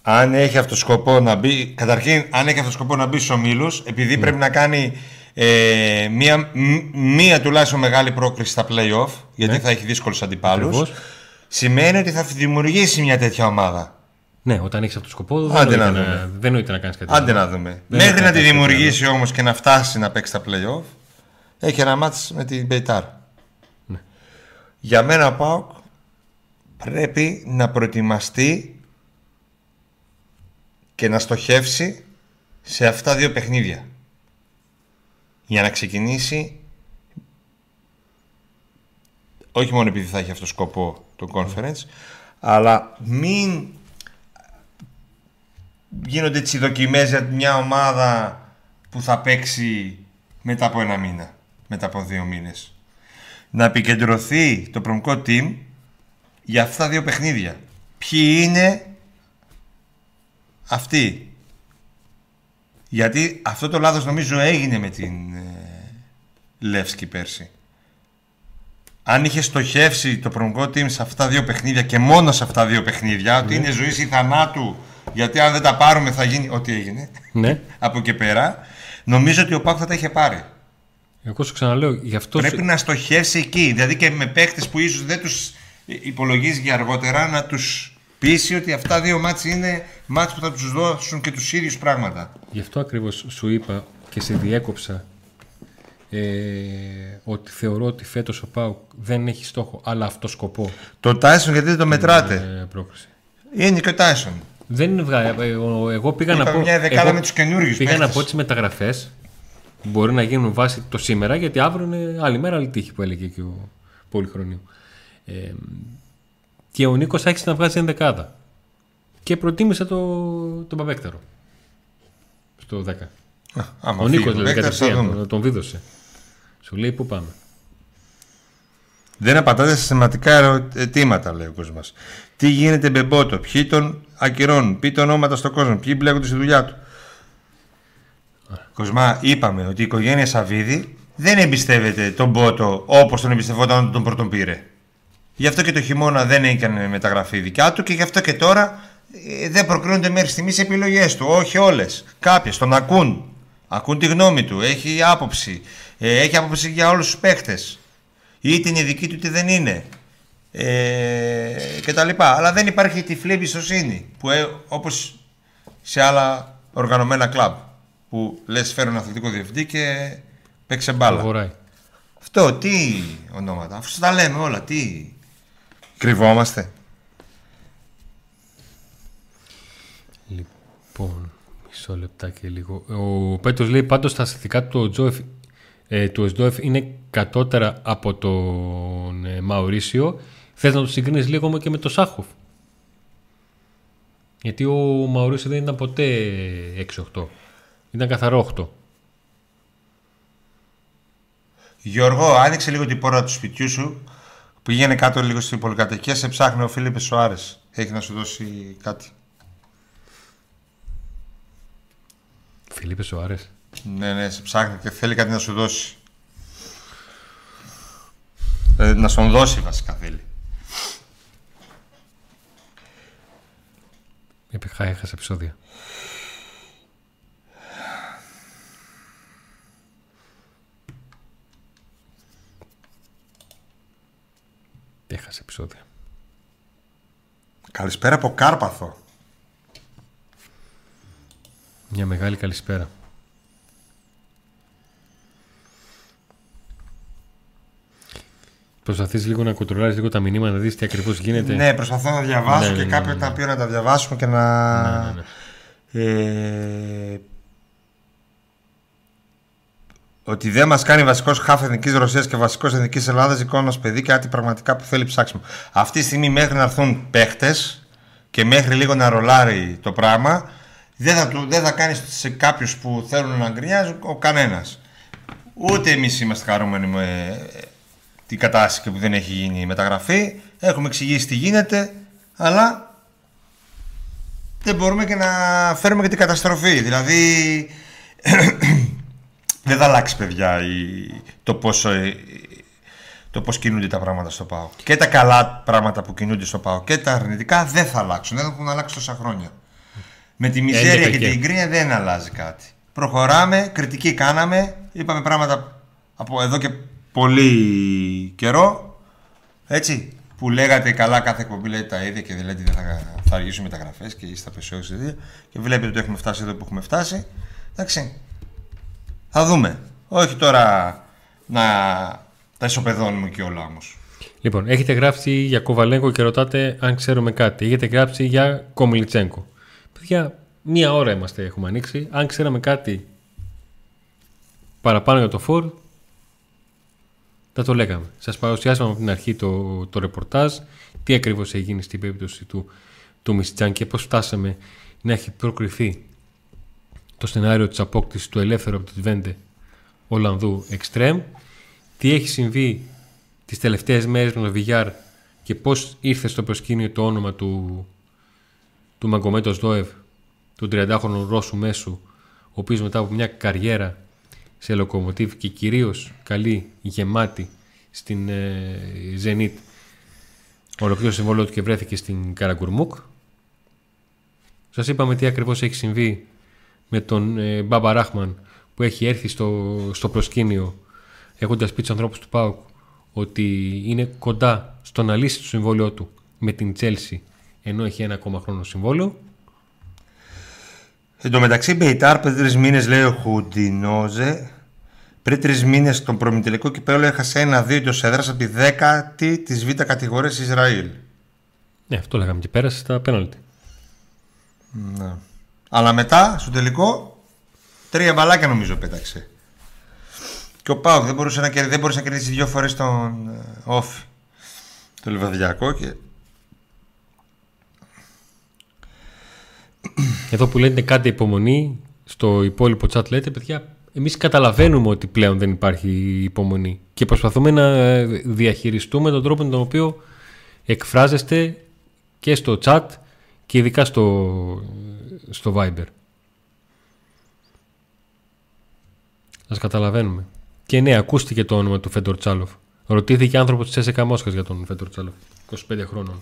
Αν έχει αυτό σκοπό να μπει. Καταρχήν, αν έχει αυτό σκοπό να μπει στους ομίλους, επειδή πρέπει να κάνει ε, μία, μ- μία τουλάχιστον μεγάλη πρόκριση στα playoff, γιατί θα έχει δύσκολους αντιπάλους, Ακριβώς. σημαίνει ότι θα δημιουργήσει μια τέτοια ομάδα. Ναι, όταν έχεις αυτό το σκοπό, δεν Άντε νοείται να να, δεν νοείται να κάνεις κάτι. Άντε άλλο. να δούμε. Δεν Μέχρι είναι να τη κάτι δημιουργήσει όμως και να φτάσει να παίξει τα playoff, έχει ένα μάτς με την Μπεϊτάρ. Ναι. Για μένα ο ΠΑΟΚ πρέπει να προετοιμαστεί και να στοχεύσει σε αυτά δύο παιχνίδια. Για να ξεκινήσει όχι μόνο επειδή θα έχει αυτό σκοπό το conference, αλλά μην γίνονται έτσι δοκιμές για μια ομάδα που θα παίξει μετά από ένα μήνα, μετά από δύο μήνες. Να επικεντρωθεί το προμικό team για αυτά δύο παιχνίδια. Ποιοι είναι αυτοί. Γιατί αυτό το λάθος νομίζω έγινε με την ε, Λεύσκη πέρσι. Αν είχε στοχεύσει το προμικό team σε αυτά δύο παιχνίδια και μόνο σε αυτά δύο παιχνίδια, ότι είναι ζωή ή θανάτου, γιατί αν δεν τα πάρουμε θα γίνει ό,τι έγινε Ναι. από εκεί πέρα, νομίζω ότι ο Πάκ θα τα είχε πάρει. Εγώ σου ξαναλέω, γι' αυτό. Πρέπει σου- να στοχεύσει εκεί. Δηλαδή και με παίχτε που ίσως δεν τους υπολογίζει για αργότερα να τους πείσει ότι αυτά δύο μάτς είναι μάτς που θα τους δώσουν και τους ίδιους πράγματα. Γι' αυτό ακριβώς σου είπα και σε διέκοψα ε, ότι θεωρώ ότι φέτος ο Πάουκ δεν έχει στόχο, αλλά αυτό σκοπό Το Τάισον γιατί δεν το μετράτε; ε, πρόκριση. Είναι και ο Τάισον. Δεν βγα... ε, ο- εγώ πήγα να Είπαμε πω. μια δεκάδα εγώ με τους καινούριους Πήγα να παίχτες. πω τις μεταγραφές μπορεί να γίνουν βάση το σήμερα, γιατί αύριο είναι άλλη μέρα, άλλη τύχη που έλεγε και ο Πολυχρονίου. Ε, και ο Νίκος άρχισε να βγάζει ενδεκάδα. Και προτίμησε το, τον Παπέκταρο. Στο 10. Α, Άμα Ο φύγει Νίκο ο δηλαδή Μπέκταρ, θα κατευθείαν δούμε. τον, τον βίδωσε. Σου λέει πού πάμε; Δεν απαντάτε σε θεματικά ερωτήματα, λέει ο κόσμος. Τι γίνεται με Μπότο, ποιοι τον ακυρώνουν, ποιοι τον ονόματα στον κόσμο, ποιοι μπλέκονται στη δουλειά του; Κοσμά, είπαμε ότι η οικογένεια Σαββίδη δεν εμπιστεύεται τον Μπότο όπως τον εμπιστευόταν όταν τον πρώτον πήρε. Γι' αυτό και το χειμώνα δεν έκανε μεταγραφή δικιά του και γι' αυτό και τώρα ε, δεν προκρίνονται μέχρι στιγμής επιλογές του. Όχι όλες. Κάποιες τον ακούν. Ακούν τη γνώμη του. Έχει άποψη. Ε, έχει άποψη για όλους τους παίχτε. Είτε είναι δική του είτε δεν είναι. ε, και τα λοιπά. Αλλά δεν υπάρχει τυφλή εμπιστοσύνη που ε, όπως σε άλλα οργανωμένα κλαμπ που λες φέρω ένα αθλητικό διευθυντή και παίξε μπάλα. Αυτό τι ονόματα, αφού τα λέμε όλα, τι κρυβόμαστε. Λοιπόν, μισό λεπτάκι λίγο. Ο Πέτρος λέει πάντως τα αισθητικά του Τζόεφ ε, του ΕΣΔΟΕΦ είναι κατώτερα από τον ε, Μαουρίσιο. Θες να το συγκρίνεις λίγο και με τον Σάχοφ; Γιατί ο Μαουρίσιο δεν ήταν ποτέ 6-8. Ήταν καθαρό 8. Γιώργο, άνοιξε λίγο την πόρτα του σπιτιού σου. Πήγαινε κάτω λίγο στην πολυκατοικία. Σε ψάχνει ο Φίλιππ Σοάρε. Έχει να σου δώσει κάτι. Φίλιππ Σοάρε. Ναι, ναι, σε ψάχνει και θέλει κάτι να σου δώσει. Ε, να στον δώσει βασικά θέλει. Επίχα, έχασε επεισόδια. Έχασε επεισόδια. Καλησπέρα από Κάρπαθο. Μια μεγάλη καλησπέρα. Προσπαθείς λίγο να κοντρολάρεις λίγο τα μηνύματα, να δεις τι ακριβώς γίνεται; Ναι, προσπαθώ να διαβάσω ναι, και ναι, ναι, κάποιο τα πει να τα διαβάσουμε και να. Ε, ότι δεν μας κάνει βασικός χάφ εθνικής Ρωσίας και βασικός εθνικής Ελλάδας εικόνα παιδί κάτι πραγματικά που θέλει ψάξιμο. Αυτή τη στιγμή μέχρι να έρθουν παίχτες και μέχρι λίγο να ρολάρει το πράγμα, δεν θα, δεν θα κάνεις σε κάποιους που θέλουν να γκρινιάζουν ο κανένας. Ούτε εμείς είμαστε χαρούμενοι με την κατάσταση και που δεν έχει γίνει η μεταγραφή. Έχουμε εξηγήσει τι γίνεται, αλλά δεν μπορούμε και να φέρουμε και την καταστροφή. Δηλαδή, δεν θα αλλάξει, παιδιά, η, το πόσο το πώς κινούνται τα πράγματα στο ΠΑΟ. Και τα καλά πράγματα που κινούνται στο ΠΑΟ και τα αρνητικά δεν θα αλλάξουν. Δεν έχουν αλλάξει τόσα χρόνια. Με τη μιζέρια και την γκρίνια δεν αλλάζει κάτι. Προχωράμε, κριτική κάναμε, είπαμε πράγματα από εδώ και πολύ καιρό. Έτσι, που λέγατε καλά κάθε εκπομπή λέει τα ίδια και δηλαδή δεν θα, θα αργήσουν μεταγραφές και είστε απεσιόδοξοι και βλέπετε ότι έχουμε φτάσει εδώ που έχουμε φτάσει. Εντάξει. Θα δούμε. Όχι τώρα να τα ισοπεδώνουμε και όλα όμως. Λοιπόν, έχετε γράψει για Κοβαλέγκο και ρωτάτε αν ξέρουμε κάτι. Έχετε γράψει για Κομιλιτσέγκο. Παιδιά, μία ώρα είμαστε, έχουμε ανοίξει. Αν ξέραμε κάτι παραπάνω για το Φορ, θα το λέγαμε. Σας παρουσιάσαμε από την αρχή το, το ρεπορτάζ, τι ακριβώς έγινε στην περίπτωση του, του Μιστσάν και πώς φτάσαμε να έχει προκριθεί το σενάριο της απόκτησης του ελεύθερου από τη Βέντε Ολλανδού Extreme, τι έχει συμβεί τις τελευταίες μέρες με το Βιγιάρ και πώς ήρθε στο προσκήνιο το όνομα του, του Μαγκομέτος Δόευ, του 30χρονου Ρώσου Μέσου, ο οποίος μετά από μια καριέρα σε λοκομοτίβ και κυρίως καλή, γεμάτη στην ε, Zenit ολοκλήρωσε συμβόλαιο του και βρέθηκε στην Καραγκουρμούκ. Σας είπαμε τι ακριβώς έχει συμβεί με τον ε, Μπάμπα Ράχμαν που έχει έρθει στο, στο προσκήνιο έχοντας πει τους ανθρώπους του ΠΑΟΚ ότι είναι κοντά στο να λύσει το συμβόλαιό του με την Τσέλσι ενώ έχει ένα ακόμα χρόνο συμβόλαιο. Εν τω μεταξύ, Μπεϊτάρ πριν τρεις μήνες λέει ο Χουντινόζε. Πριν τρεις μήνες στον προμητελικό κυπέλο έχασε ένα-δύο εντός έδρας από τη δέκατη της β' κατηγορίας Ισραήλ. Ναι, αυτό λέγαμε και πέρασε στα πέναλτι. Ναι. Αλλά μετά, στο τελικό, τρία μπαλάκια νομίζω πέταξε. Και ο Πάουκ δεν μπορούσε να, δεν μπορούσε να κερδίσει δύο φορές τον Όφη. Ε, το Λιβαδιακό και Εδώ που λένε κάτι υπομονή, στο υπόλοιπο chat λέτε, παιδιά, εμείς καταλαβαίνουμε ότι πλέον δεν υπάρχει υπομονή και προσπαθούμε να διαχειριστούμε τον τρόπο με τον οποίο εκφράζεστε και στο chat και ειδικά στο, στο Viber. Σας καταλαβαίνουμε. Και ναι, ακούστηκε το όνομα του Φέντορ Τσάλοφ. Ρωτήθηκε άνθρωπος της ΕΣΕΚΑ Μόσχας για τον Φέντορ Τσάλοφ, 25 χρόνων.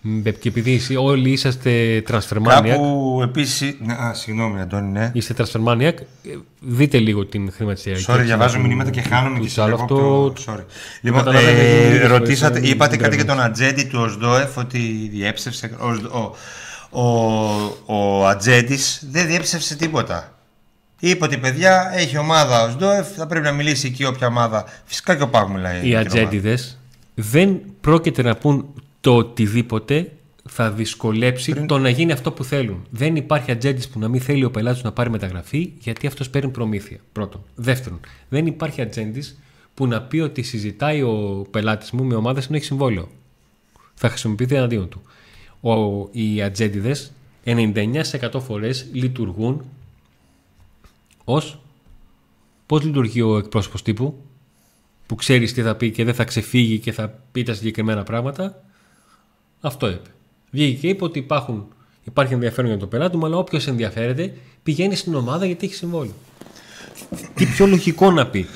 Μ, Και επειδή εσύ- όλοι είσαστε transfer maniac, Κάπου επίση. Α, συγγνώμη, Αντώνη, ναι. είστε transfer maniac, ε, δείτε λίγο την χρηματιστηριακή. Sorry, διαβάζω του- μηνύματα και χάνομαι του και σε Τσάλοφ. διακόπτω. Το- Sorry. Λοιπόν, καταλαβαίνω, ε, γιατί είναι ρωτήσατε, δύσκολο, είπατε είναι κάτι για τον γκρέμις. ατζέντη του Οσδόεφ ότι διέψευσε. Ο, ο, ο, ο ατζέντης δεν διέψευσε τίποτα. Είπε ότι παιδιά έχει ομάδα ο Οσδόεφ, θα πρέπει να μιλήσει εκεί όποια ομάδα. Φυσικά και ο Πάγου μιλάει. Οι για την ομάδα. ατζέντιδες δεν πρόκειται να πούν το οτιδήποτε θα δυσκολέψει το να γίνει αυτό που θέλουν. Δεν υπάρχει ατζέντης που να μην θέλει ο πελάτης να πάρει μεταγραφή γιατί αυτός παίρνει προμήθεια. Πρώτον. Δεύτερον, δεν υπάρχει ατζέντης που να πει ότι συζητάει ο πελάτης μου με ομάδες που έχει συμβόλαιο. Θα χρησιμοποιηθεί εναντίον του. Ο, οι ατζέντιδες 99% φορές λειτουργούν ως πώς λειτουργεί ο εκπρόσωπος τύπου που ξέρεις τι θα πει και δεν θα ξεφύγει και θα πει τα συγκεκριμένα πράγματα. Αυτό είπε. Βγήκε και είπε ότι υπάρχουν, υπάρχει ενδιαφέρον για τον πελάτη μου, αλλά όποιος ενδιαφέρεται πηγαίνει στην ομάδα γιατί έχει συμβόλαιο. τι πιο λογικό να πει.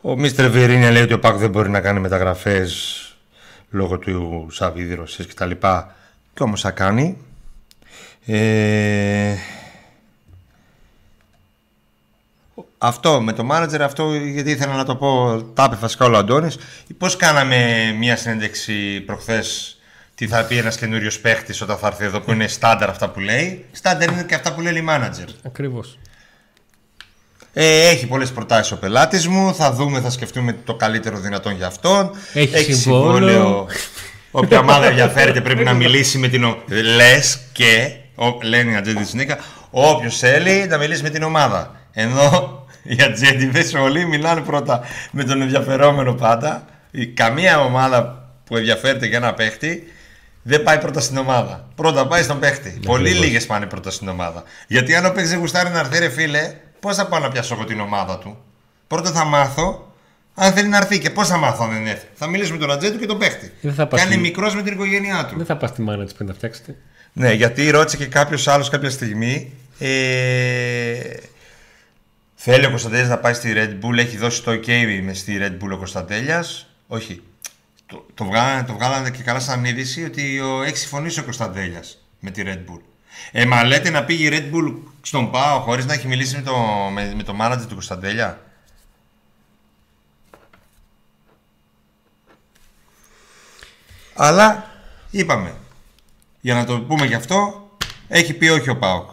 Ο Μίστερ Βιερίνια λέει ότι ο Πάκου δεν μπορεί να κάνει μεταγραφές λόγω του Σαββίδη Ρωσίας κτλ. Και όμως θα κάνει. Ε, Αυτό με το μάνατζερ, αυτό γιατί ήθελα να το πω, τα είπε βασικά ο Αντώνης. Πώς κάναμε μια συνέντευξη προχθές τι θα πει ένας καινούριος παίχτης όταν θα έρθει εδώ που είναι στάνταρ αυτά που λέει. Στάνταρ είναι και αυτά που λέει η μάνατζερ. Ακριβώς. Ε, έχει πολλές προτάσεις ο πελάτης μου. Θα δούμε, θα σκεφτούμε το καλύτερο δυνατόν για αυτόν. Έχει συμβόλαιο. Όποια ομάδα ενδιαφέρεται πρέπει να μιλήσει με την ομάδα. Λες και, ο, λένε οι ατζέντες της Νίκα, όποιος θέλει να μιλήσει με την ομάδα. Ενώ οι ατζέντε όλοι μιλάνε πρώτα με τον ενδιαφερόμενο πάντα. Η, καμία ομάδα που ενδιαφέρεται για ένα παίχτη δεν πάει πρώτα στην ομάδα. Πρώτα πάει στον παίχτη. Πολύ ακριβώς. λίγες πάνε πρώτα στην ομάδα. Γιατί αν ο παίχτη δεν γουστάρει να έρθει, ρε φίλε, πώς θα πάω να πιάσω εγώ την ομάδα του; Πρώτα θα μάθω αν θέλει να έρθει και πώς θα μάθω αν δεν έρθει. Θα μιλήσω με τον ατζέντο και τον παίχτη. Δεν θα πας Κάνει στην- μικρός με την οικογένειά του. Δεν θα πας στη μάνα της πριν τα φτιάξετε. Ναι, γιατί ρώτησε και κάποιος άλλος κάποια στιγμή. Ε, θέλει ο Κωνσταντέλιας να πάει στη Red Bull, έχει δώσει το OK με στη Red Bull ο Κωνσταντέλιας. Όχι. Το, το, βγάλανε, το βγάλανε και καλά σαν είδηση ότι ο, έχει συμφωνήσει ο Κωνσταντέλιας με τη Red Bull. Ε, μα λέτε να πήγε η Red Bull στον ΠΑΟ χωρίς να έχει μιλήσει με το, με, με το manager του Κωνσταντέλια; Αλλά είπαμε, για να το πούμε γι' αυτό, έχει πει όχι ο ΠΑΟΚ.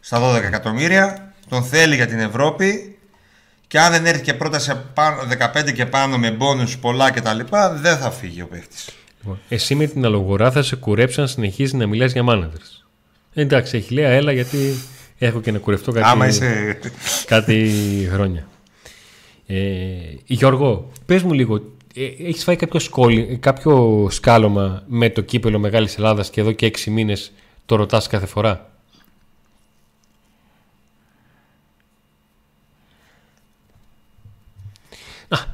Στα 12 εκατομμύρια, τον θέλει για την Ευρώπη και αν δεν έρθει και πρόταση από πάνω- 15 και πάνω με μπόνους πολλά κτλ. δεν θα φύγει ο παίχτης. Λοιπόν, εσύ με την αλογορά θα σε κουρέψει να συνεχίζεις να μιλάς για managers. Εντάξει, έχει λέει, έλα γιατί έχω και να κουρευτώ κάτι, Άμα είσαι... κάτι χρόνια. Ε, Γιώργο, πες μου λίγο, ε, έχεις φάει κάποιο, σκόλι, κάποιο σκάλωμα με το κύπελο Μεγάλης Ελλάδας και εδώ και έξι μήνες το ρωτάς κάθε φορά;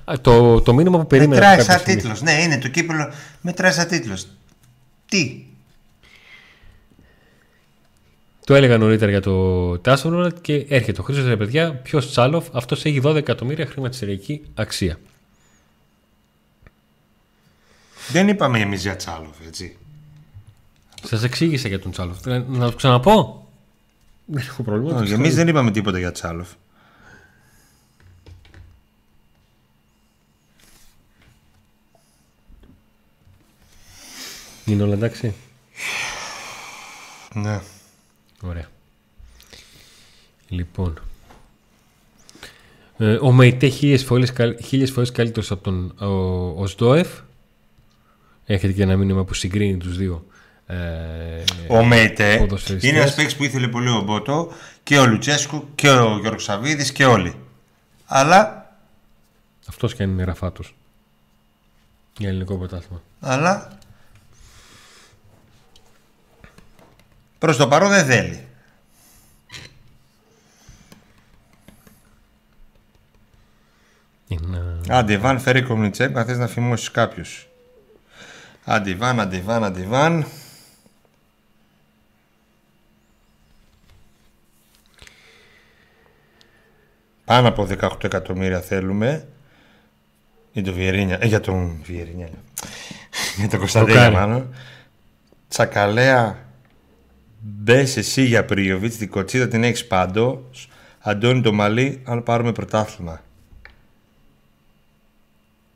Α, το, το μήνυμα που περίμενα Μετράει κάποια σαν στιγμή. τίτλος. Ναι, είναι το κύπελο. Μετράει σαν τίτλος. Τι; Το έλεγα νωρίτερα για το Τάσονορ και έρχεται ο Χρήστος ρε παιδιά. Ποιος Τσάλοφ, αυτός έχει 12 εκατομμύρια χρηματιστηριακή αξία. Δεν είπαμε εμείς για Τσάλοφ, έτσι. Σας εξήγησα για τον Τσάλοφ. Ε, Να το ξαναπώ. Δεν έχω πρόβλημα. το Όχι, εμείς δεν είπαμε τίποτα για Τσάλοφ. Είναι όλα εντάξει; Ναι. Ωραία. Λοιπόν. Ε, ο Μεϊτέ χίλιες φορές, καλ- χίλιες φορές καλύτερος από τον ο, ο Σντόεφ. Έχετε και ένα μήνυμα που συγκρίνει τους δύο. Ε, Ο Μέιτε ποδοσφαιριστές. είναι ένας παίκτης που ήθελε πολύ ο Μπότο και ο Λουτσέσκου και ο Γιώργος Σαββίδης και όλοι. Αλλά, αυτός και αν είναι ραφάτος. Για ελληνικό πρωτάθλημα. αλλά προς το παρόν δεν θέλει. Είναι ένα- Άντε Ιβάν, φέρει Κομνιτσέκο αν θες να φημώσεις κάποιους. Άντε Ιβάν, άντε Ιβάν, άντε Ιβάν. Πάνω από 18 εκατομμύρια θέλουμε. Για τον Βιερίνια. Ε, για τον Βιερίνια. λέω. για τον Κωνσταντέλια κάνει. μάλλον. Τσακαλέα Μπες εσύ για Πριοβίτ, την κοτσίδα την έχεις πάντως. Αντώνη το μαλλί, αν πάρουμε πρωτάθλημα.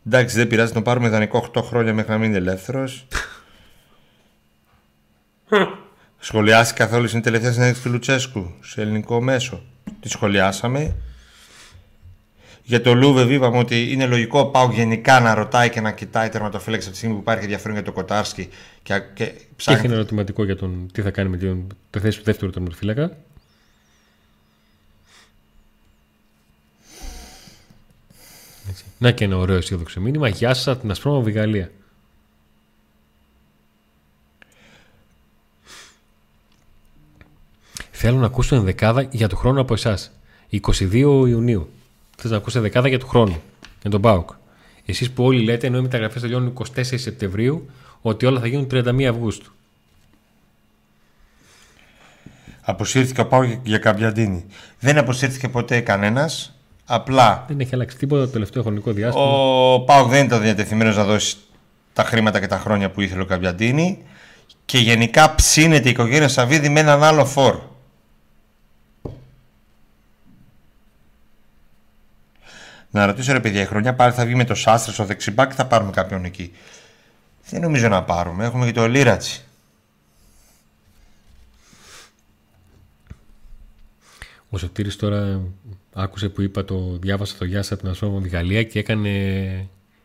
Εντάξει, δεν πειράζει, τον πάρουμε ιδανικό 8 χρόνια μέχρι να μείνει ελεύθερος. Σχολιάσει καθόλου στην τελευταία συνέντευξη του Λουτσέσκου σε ελληνικό μέσο. Τη σχολιάσαμε. Για το Λούβε είπαμε ότι είναι λογικό πάω γενικά να ρωτάει και να κοιτάει τερματοφύλαξη από τη στιγμή που υπάρχει ενδιαφέρον για το Κοτάρσκι και, και ψάχνει. Και έχει ένα ερωτηματικό για τον τι θα κάνει με την, το θέση του δεύτερου τερματοφύλακα. Να και ένα ωραίο αισιόδοξο μήνυμα. Γεια σας, την Ασπρόμαυρη Γαλλία. Θέλω να ακούσω ενδεκάδα για το χρόνο από εσάς. 22 Ιουνίου. Θες να ακούσει δεκάδα για του χρόνου. Για τον Μπάουκ. Εσείς που όλοι λέτε ενώ οι μεταγραφές τελειώνουν 24 Σεπτεμβρίου ότι όλα θα γίνουν 31 Αυγούστου. Αποσύρθηκε ο Πάουκ για Καμπιαντίνη. Δεν αποσύρθηκε ποτέ κανένας. Απλά. Δεν έχει αλλάξει τίποτα το τελευταίο χρονικό διάστημα. Ο Πάουκ δεν ήταν διατεθειμένος να δώσει τα χρήματα και τα χρόνια που ήθελε ο Καμπιαντίνη. Και γενικά ψήνεται η οικογένεια Σαββίδη με έναν άλλο φόρ. Να ρωτήσω ρε παιδιά, η χρονιά πάλι θα βγει με το Σάστρε στο δεξιμπάκι θα πάρουμε κάποιον εκεί; Δεν νομίζω να πάρουμε. Έχουμε και το Λίρατσι. Ο Σωτήρης τώρα άκουσε που είπα το διάβασα το Γιάσα από την Ασπρόμαυρη Γαλλία και έκανε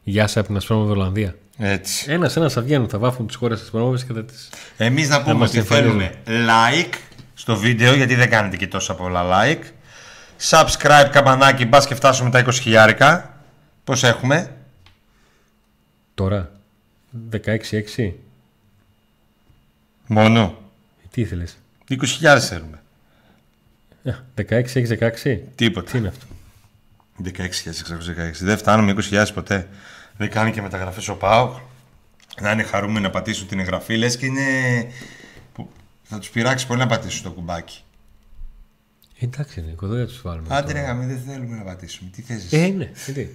Γιάσα από την Ασπρόμαυρη Ολλανδία. Έτσι. Ένας ένας θα βγαίνουν, θα βάφουν τις χώρες της Ασπρόμαυρη και θα τι. Εμείς να πούμε ότι θέλουμε like στο βίντεο γιατί δεν κάνετε και τόσα πολλά like. Subscribe καμπανάκι, μπας και φτάσουμε τα 20 χιλιάρικα. Πώς έχουμε; Τώρα, 16-6. Μόνο. Ε, τι ήθελες; 20.000 θέλουμε. 16-6-16. Τίποτα. Τι είναι αυτό; 16.616. Δεν φτάνουμε 20.000 ποτέ. Δεν κάνει και μεταγραφές ο ΠΑΟΚ. Να είναι χαρούμενοι να πατήσουν την εγγραφή. Λες και είναι... Θα τους πειράξει πολύ να πατήσουν το κουμπάκι. Εντάξει, Νίκο, δεν θα τους βάλουμε. Άντε, ρε, δεν θέλουμε να πατήσουμε. Τι θες Ε, ναι, τι.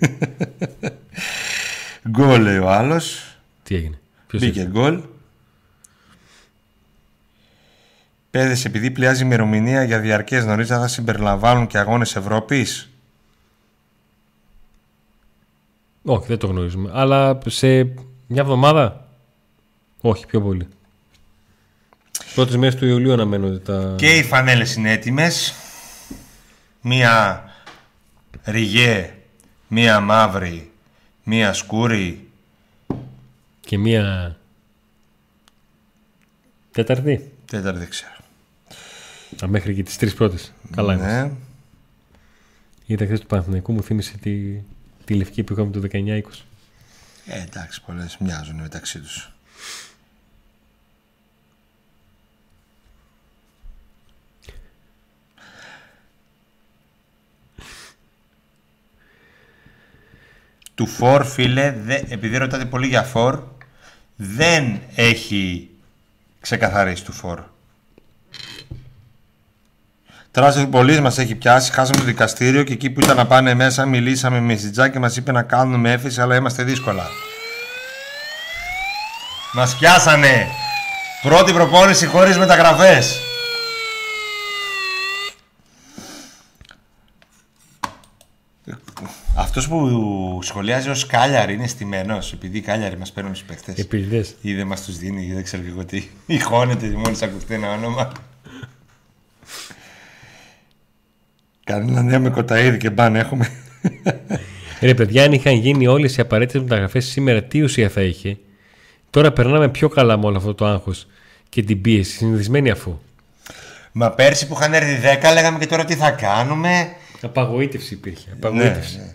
γκολ, λέει ο άλλος. Τι έγινε; Ποιος Μπήκε γκολ. Πέδε, επειδή πλειάζει η ημερομηνία για διαρκές νωρίς, θα συμπεριλαμβάνουν και αγώνες Ευρώπης; Όχι, δεν το γνωρίζουμε. Αλλά σε μια εβδομάδα; Όχι, πιο πολύ. Πρώτες μέρες του Ιουλίου αναμένονται τα. Και οι φανέλες είναι έτοιμες μία ριγέ, μία μαύρη, μία σκούρη και μία τέταρτη. Τέταρτη δεν ξέρω. Α, μέχρι και τις τρεις πρώτες. Καλά ναι. είμαστε. Είδα χθες του Παναθηναϊκού μου θύμισε τη, τη λευκή που είχαμε το 19-20. Ε, εντάξει, πολλές μοιάζουν μεταξύ τους. του φορ, φίλε, δε, επειδή ρωτάτε πολύ για φορ, δεν έχει ξεκαθαρίσει του φορ. Τράσο πολύ μας έχει πιάσει. Χάσαμε το δικαστήριο και εκεί που ήταν να πάνε μέσα, μιλήσαμε με Σιτζά και μας είπε να κάνουμε έφεση, αλλά είμαστε δύσκολα. Μας πιάσανε. Πρώτη προπόνηση χωρίς μεταγραφές. Αυτός που σχολιάζει ως Κάλιαρ είναι στημένος, επειδή οι Κάλιαροι μας παίρνουν του παίχτε. Επιλδέ. Ή δεν μας τους δίνει, ή δεν ξέρω και εγώ τι. Ή χώνεται μόλις ακουστεί ένα όνομα. Κανένα νέα με κοταίδι και μπαν έχουμε. Ρε παιδιά, αν είχαν γίνει όλες οι απαραίτητες μεταγραφές σήμερα, τι ουσία θα είχε; Τώρα περνάμε πιο καλά με όλο αυτό το άγχος και την πίεση, συνηθισμένοι αφού. Μα πέρσι που είχαν έρθει 10, λέγαμε και τώρα τι θα κάνουμε. Απαγοήτευση υπήρχε. Απαγοήτευση. Ναι, ναι.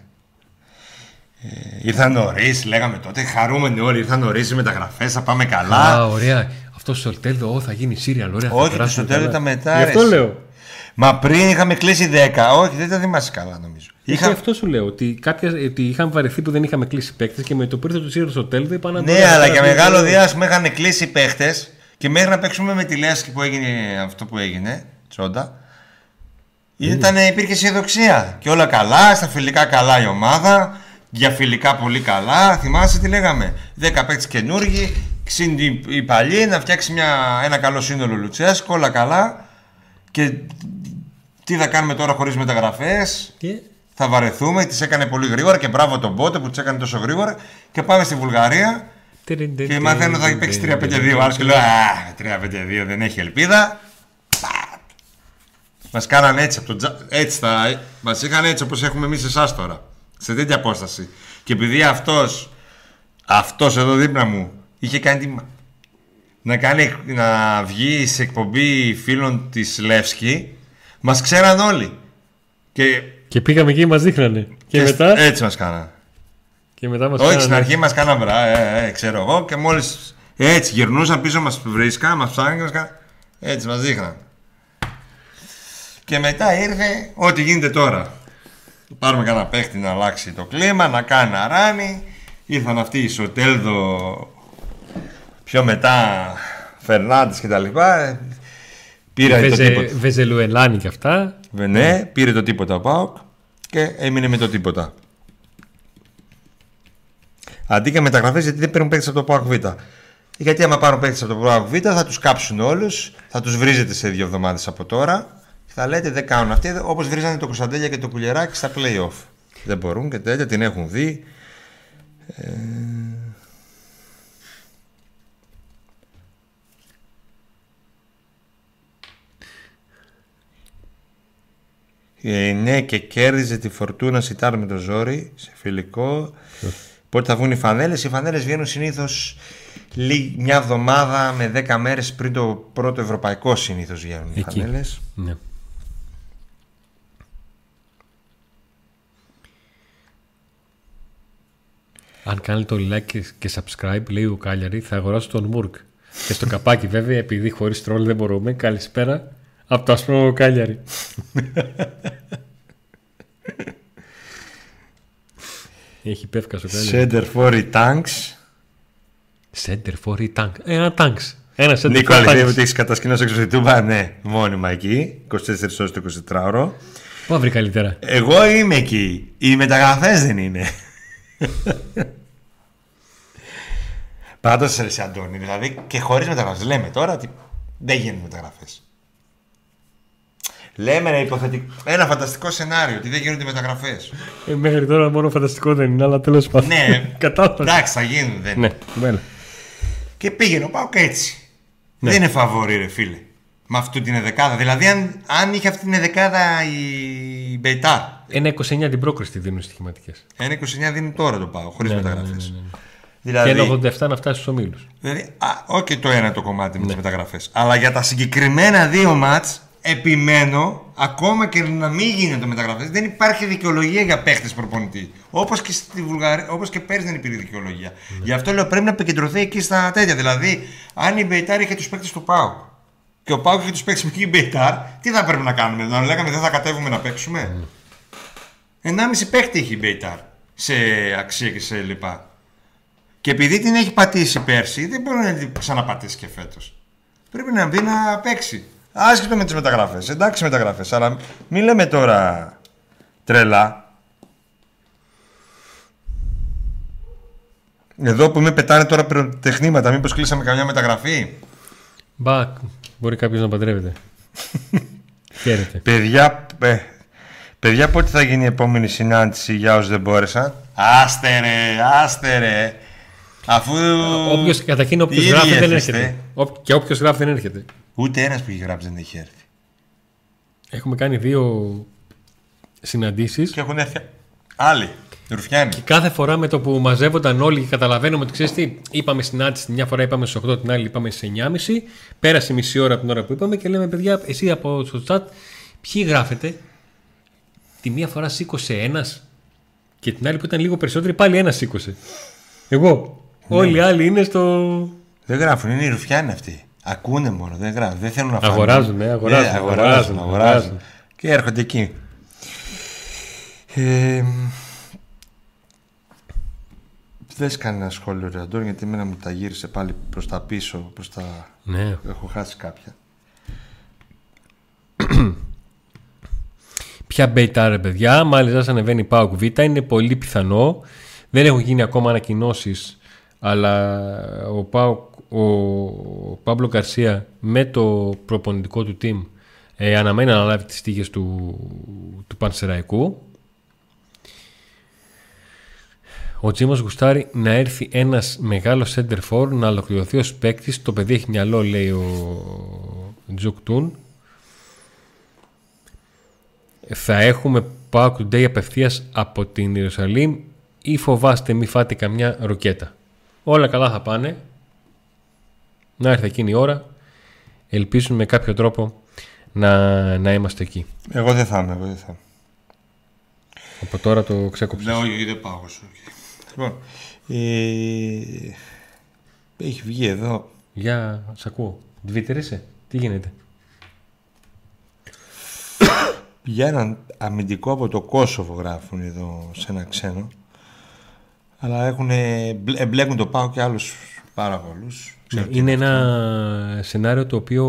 Ε, ήρθαν νωρίς, λέγαμε τότε. Χαρούμενοι όλοι. Ήρθαν νωρίς οι μεταγραφές. Θα πάμε καλά. Α, ωραία. Αυτό ο Σολτέλδο θα γίνει σύριαλ. Ωραία, Όχι, το Σολτέλδο ήταν μετά. Γι' αυτό λέω. Μα πριν είχαμε κλείσει 10. Όχι, δεν τα θυμάσαι καλά νομίζω. Είχα... αυτό σου λέω. Ότι, κάποια, ότι είχαν βαρεθεί που δεν είχαμε κλείσει παίκτες και με το που ήρθε το Σύριαλ Σολτέλδο είπαν να Ναι, αλλά για μεγάλο διάστημα είχαν κλείσει παίκτες και μέχρι να παίξουμε με τη Λέσχη που έγινε αυτό που έγινε, τσόντα. Ήταν, υπήρχε αισιοδοξία και όλα καλά, στα φιλικά καλά η ομάδα για φιλικά πολύ καλά. Θυμάσαι τι λέγαμε; 10 παίκτες καινούργοι, Συν η, η παλιή να φτιάξει μια, ένα καλό σύνολο Λουτσέσκο, όλα καλά. Και τι θα κάνουμε τώρα χωρίς μεταγραφές; Και Θα βαρεθούμε, τις έκανε πολύ γρήγορα και μπράβο τον Πότε που τις έκανε τόσο γρήγορα. Και πάμε στη Βουλγαρία και μαθαίνω θα παίξει 3-5-2. Άλλο και λέω Α, 3-5-2 δεν έχει ελπίδα. Μας κάνανε έτσι από το τζα... Έτσι θα. Μας είχαν έτσι όπως έχουμε εμείς εσάς τώρα. Σε τέτοια απόσταση. Και επειδή αυτός. Αυτός εδώ δίπλα μου είχε κάνει. τη- Να, κάνει, να βγει σε εκπομπή φίλων της Λεύσκη, μας ξέραν όλοι. Και, Και πήγαμε εκεί και μας δείχνανε. Και, και μετά. έτσι μας κάνανε. Και μετά μας Όχι, κάνανε- στην αρχή μας κάναν βρά, ε, ε, ξέρω εγώ, και μόλις έτσι γυρνούσαν πίσω μας βρίσκαν, μας ψάχναν και μας κάναν. Έτσι μας δείχναν. Και μετά ήρθε ό,τι γίνεται τώρα. Πάρουμε κανένα παίχτη να αλλάξει το κλίμα, να κάνει ένα ράνι. Ήρθαν αυτοί οι Σοτέλδο, πιο μετά Φερνάντες και τα λοιπά. Πήρε το Βεζε, τίποτα. Βεζελουελάνη και αυτά. Ναι, πήρε το τίποτα ο Πάοκ και έμεινε με το τίποτα. Αντί για μεταγραφές, γιατί δεν παίρνουν παίκτες από το ΠΑΟΚ Β. Γιατί άμα πάρουν παίκτες από το ΠΑΟΚ Β, θα τους κάψουν όλους, θα τους βρίζετε σε δύο εβδομάδες από τώρα και θα λέτε δεν κάνουν αυτοί όπως βρίζανε το Κωνσταντέλια και το Κουλιεράκι στα playoff. Δεν μπορούν και τέτοια, την έχουν δει. Ε, ναι, και κέρδιζε τη φορτούνα Σιτάρ με το ζόρι σε φιλικό. Πότε θα βγουν οι φανέλες. Οι φανέλες βγαίνουν συνήθως μια εβδομάδα με 10 μέρες πριν το πρώτο ευρωπαϊκό συνήθως βγαίνουν οι Εκεί. φανέλες. Ναι. Αν κάνετε το like και- και subscribe, λέει ο Κάλιαρη, θα αγοράσω τον Μουρκ. Και στο καπάκι, βέβαια, επειδή χωρίς τρόλ δεν μπορούμε, καλησπέρα από το ασπρό Κάλιαρη. Έχει πεύκα στο Κάλιαρη. Center for the tanks. Center for a tank. Ένα tanks. Ένα center Νίκο, for αλήθεια tanks. ότι έχεις κατασκηνώσει έξω στη Τούμπα. Ναι, μόνιμα εκεί. 24 ώρες το 24ωρο. Πού βρει καλύτερα. Εγώ είμαι εκεί. Οι μεταγραφές δεν είναι. Πάντω, ρε Αντώνη, δηλαδή και χωρίς μεταγραφές. Λέμε τώρα ότι δεν γίνουν μεταγραφές. Λέμε ένα υποθετικό. Ένα φανταστικό σενάριο ότι δεν γίνονται μεταγραφές. Ε, μέχρι τώρα μόνο φανταστικό δεν είναι, αλλά τέλος πάντων. ναι, Κατάλαβα. εντάξει, θα γίνουν. Δεν. Ναι, βέλα. Και πήγαινε ο Πάοκ έτσι. Ναι. Δεν είναι φαβορή, ρε φίλε. Με αυτή την δεκάδα. Δηλαδή, αν, αν είχε αυτή την δεκάδα η Μπεϊτάρ. Ένα 29 την πρόκριση τη δίνουν στοιχηματικές. Ένα 29 δίνει τώρα το Πάοκ, χωρίς Ναι, ναι, μεταγραφές. ναι, ναι, ναι. Δηλαδή, Και ένα 87 να φτάσει στους ομίλους. Δηλαδή, α, όχι το ένα το κομμάτι με τις μεταγραφές. Αλλά για τα συγκεκριμένα δύο μάτς, επιμένω, ακόμα και να μην γίνονται μεταγραφές, δεν υπάρχει δικαιολογία για παίχτες προπονητή. Όπως και, στη Βουλγαρία, όπως και πέρυσι δεν υπήρχε δικαιολογία. Γι' αυτό λέω πρέπει να επικεντρωθεί εκεί στα τέτοια. Δηλαδή, αν η Μπεϊτάρ είχε τους παίχτες του Πάου και ο Πάου είχε τους παίχτες με την Μπεϊτάρ, τι θα πρέπει να κάνουμε, να λέγαμε δεν θα κατέβουμε να παίξουμε; 1,5 παίχτη έχει η Μπεϊτάρ σε αξία και σε λοιπά. Και επειδή την έχει πατήσει πέρσι, δεν μπορεί να την ξαναπατήσει και φέτος. Πρέπει να μπει να παίξει. Άσχετο με τις μεταγραφές. Εντάξει μεταγραφές, αλλά μην λέμε τώρα τρελά. Εδώ που με πετάνε τώρα πυροτεχνήματα, μήπως κλείσαμε καμιά μεταγραφή; Μπα, μπορεί κάποιος να παντρεύεται. Χαίρετε. Παιδιά, ε, παιδιά, πότε θα γίνει η επόμενη συνάντηση για όσους δεν μπόρεσαν; Άστε ρε, άστε ρε. Αφού. Όποιος, καταρχήν όποιος οι ίδιοι γράφει δεν έρχεστε. έρχεται. Όποιο- Και όποιος γράφει δεν έρχεται. Ούτε ένας που έχει γράψει δεν έχει έρθει. Έχουμε κάνει δύο συναντήσεις. Και έχουν έρθει άλλοι. Ρουφιάνοι. Κάθε φορά με το που μαζεύονταν όλοι και καταλαβαίνουμε ότι ξέρεις τι, είπαμε συνάντηση, τη μια φορά είπαμε στις 8, την άλλη είπαμε στις 9.30. Πέρασε μισή ώρα από την ώρα που είπαμε και λέμε, παιδιά, εσύ από το chat, ποιοι γράφετε; Τη μία φορά σήκωσε ένας και την άλλη που ήταν λίγο περισσότερη πάλι ένας σήκωσε. Εγώ. Όλοι οι άλλοι είναι στο. Δεν γράφουν, είναι οι Ρουφιάνοι αυτοί. Ακούνε μόνο, δεν γράφουν. Δεν θέλουν να φάνε. Αγοράζουν, ε, αγοράζουν, Ναι, αγοράζουν, αγοράζουν, αγοράζουν. αγοράζουν. Και έρχονται εκεί. Ε, Δες κανένα σχόλιο ρε Αντώνη, γιατί εμένα μου τα γύρισε πάλι προς τα πίσω, προς τα... Ναι. Έχω χάσει κάποια. Ποια μπέιτα ρε παιδιά, μάλιστα σαν ανεβαίνει η PAOK Β, είναι πολύ πιθανό. Δεν έχουν γίνει ακόμα ανακοινώσεις αλλά ο, Πάο, ο Παύλο Καρσία με το προπονητικό του team ε, αναμένει να λάβει τις τύχες του, του Πανσεραϊκού. Ο Τζίμος γουστάρει να έρθει ένας μεγάλος center for να ολοκληρωθεί ως παίκτης. Το παιδί έχει μυαλό, λέει ο Τζουκ Τούν. Θα έχουμε Pauk Today απευθείας από την Ιερουσαλήμ ή φοβάστε μη φάτε καμιά ροκέτα; Όλα καλά θα πάνε. Να έρθει εκείνη η ώρα. Ελπίζουμε με κάποιο τρόπο να, να είμαστε εκεί. Εγώ δεν θα είμαι, εγώ δεν θα είμαι. Από τώρα το ξεκόψεις. Ναι, όχι, δεν πάω. όχι. Λοιπόν, ε, έχει βγει εδώ. Για, σ' ακούω. Twitter είσαι; Τι γίνεται; Για έναν αμυντικό από το Κόσοβο γράφουν εδώ σε ένα ξένο. Αλλά έχουν, εμπλέκουν το πάω και άλλους πάρα πολλούς. Ναι, Ξέρω τι είναι αυτό. ένα σενάριο το οποίο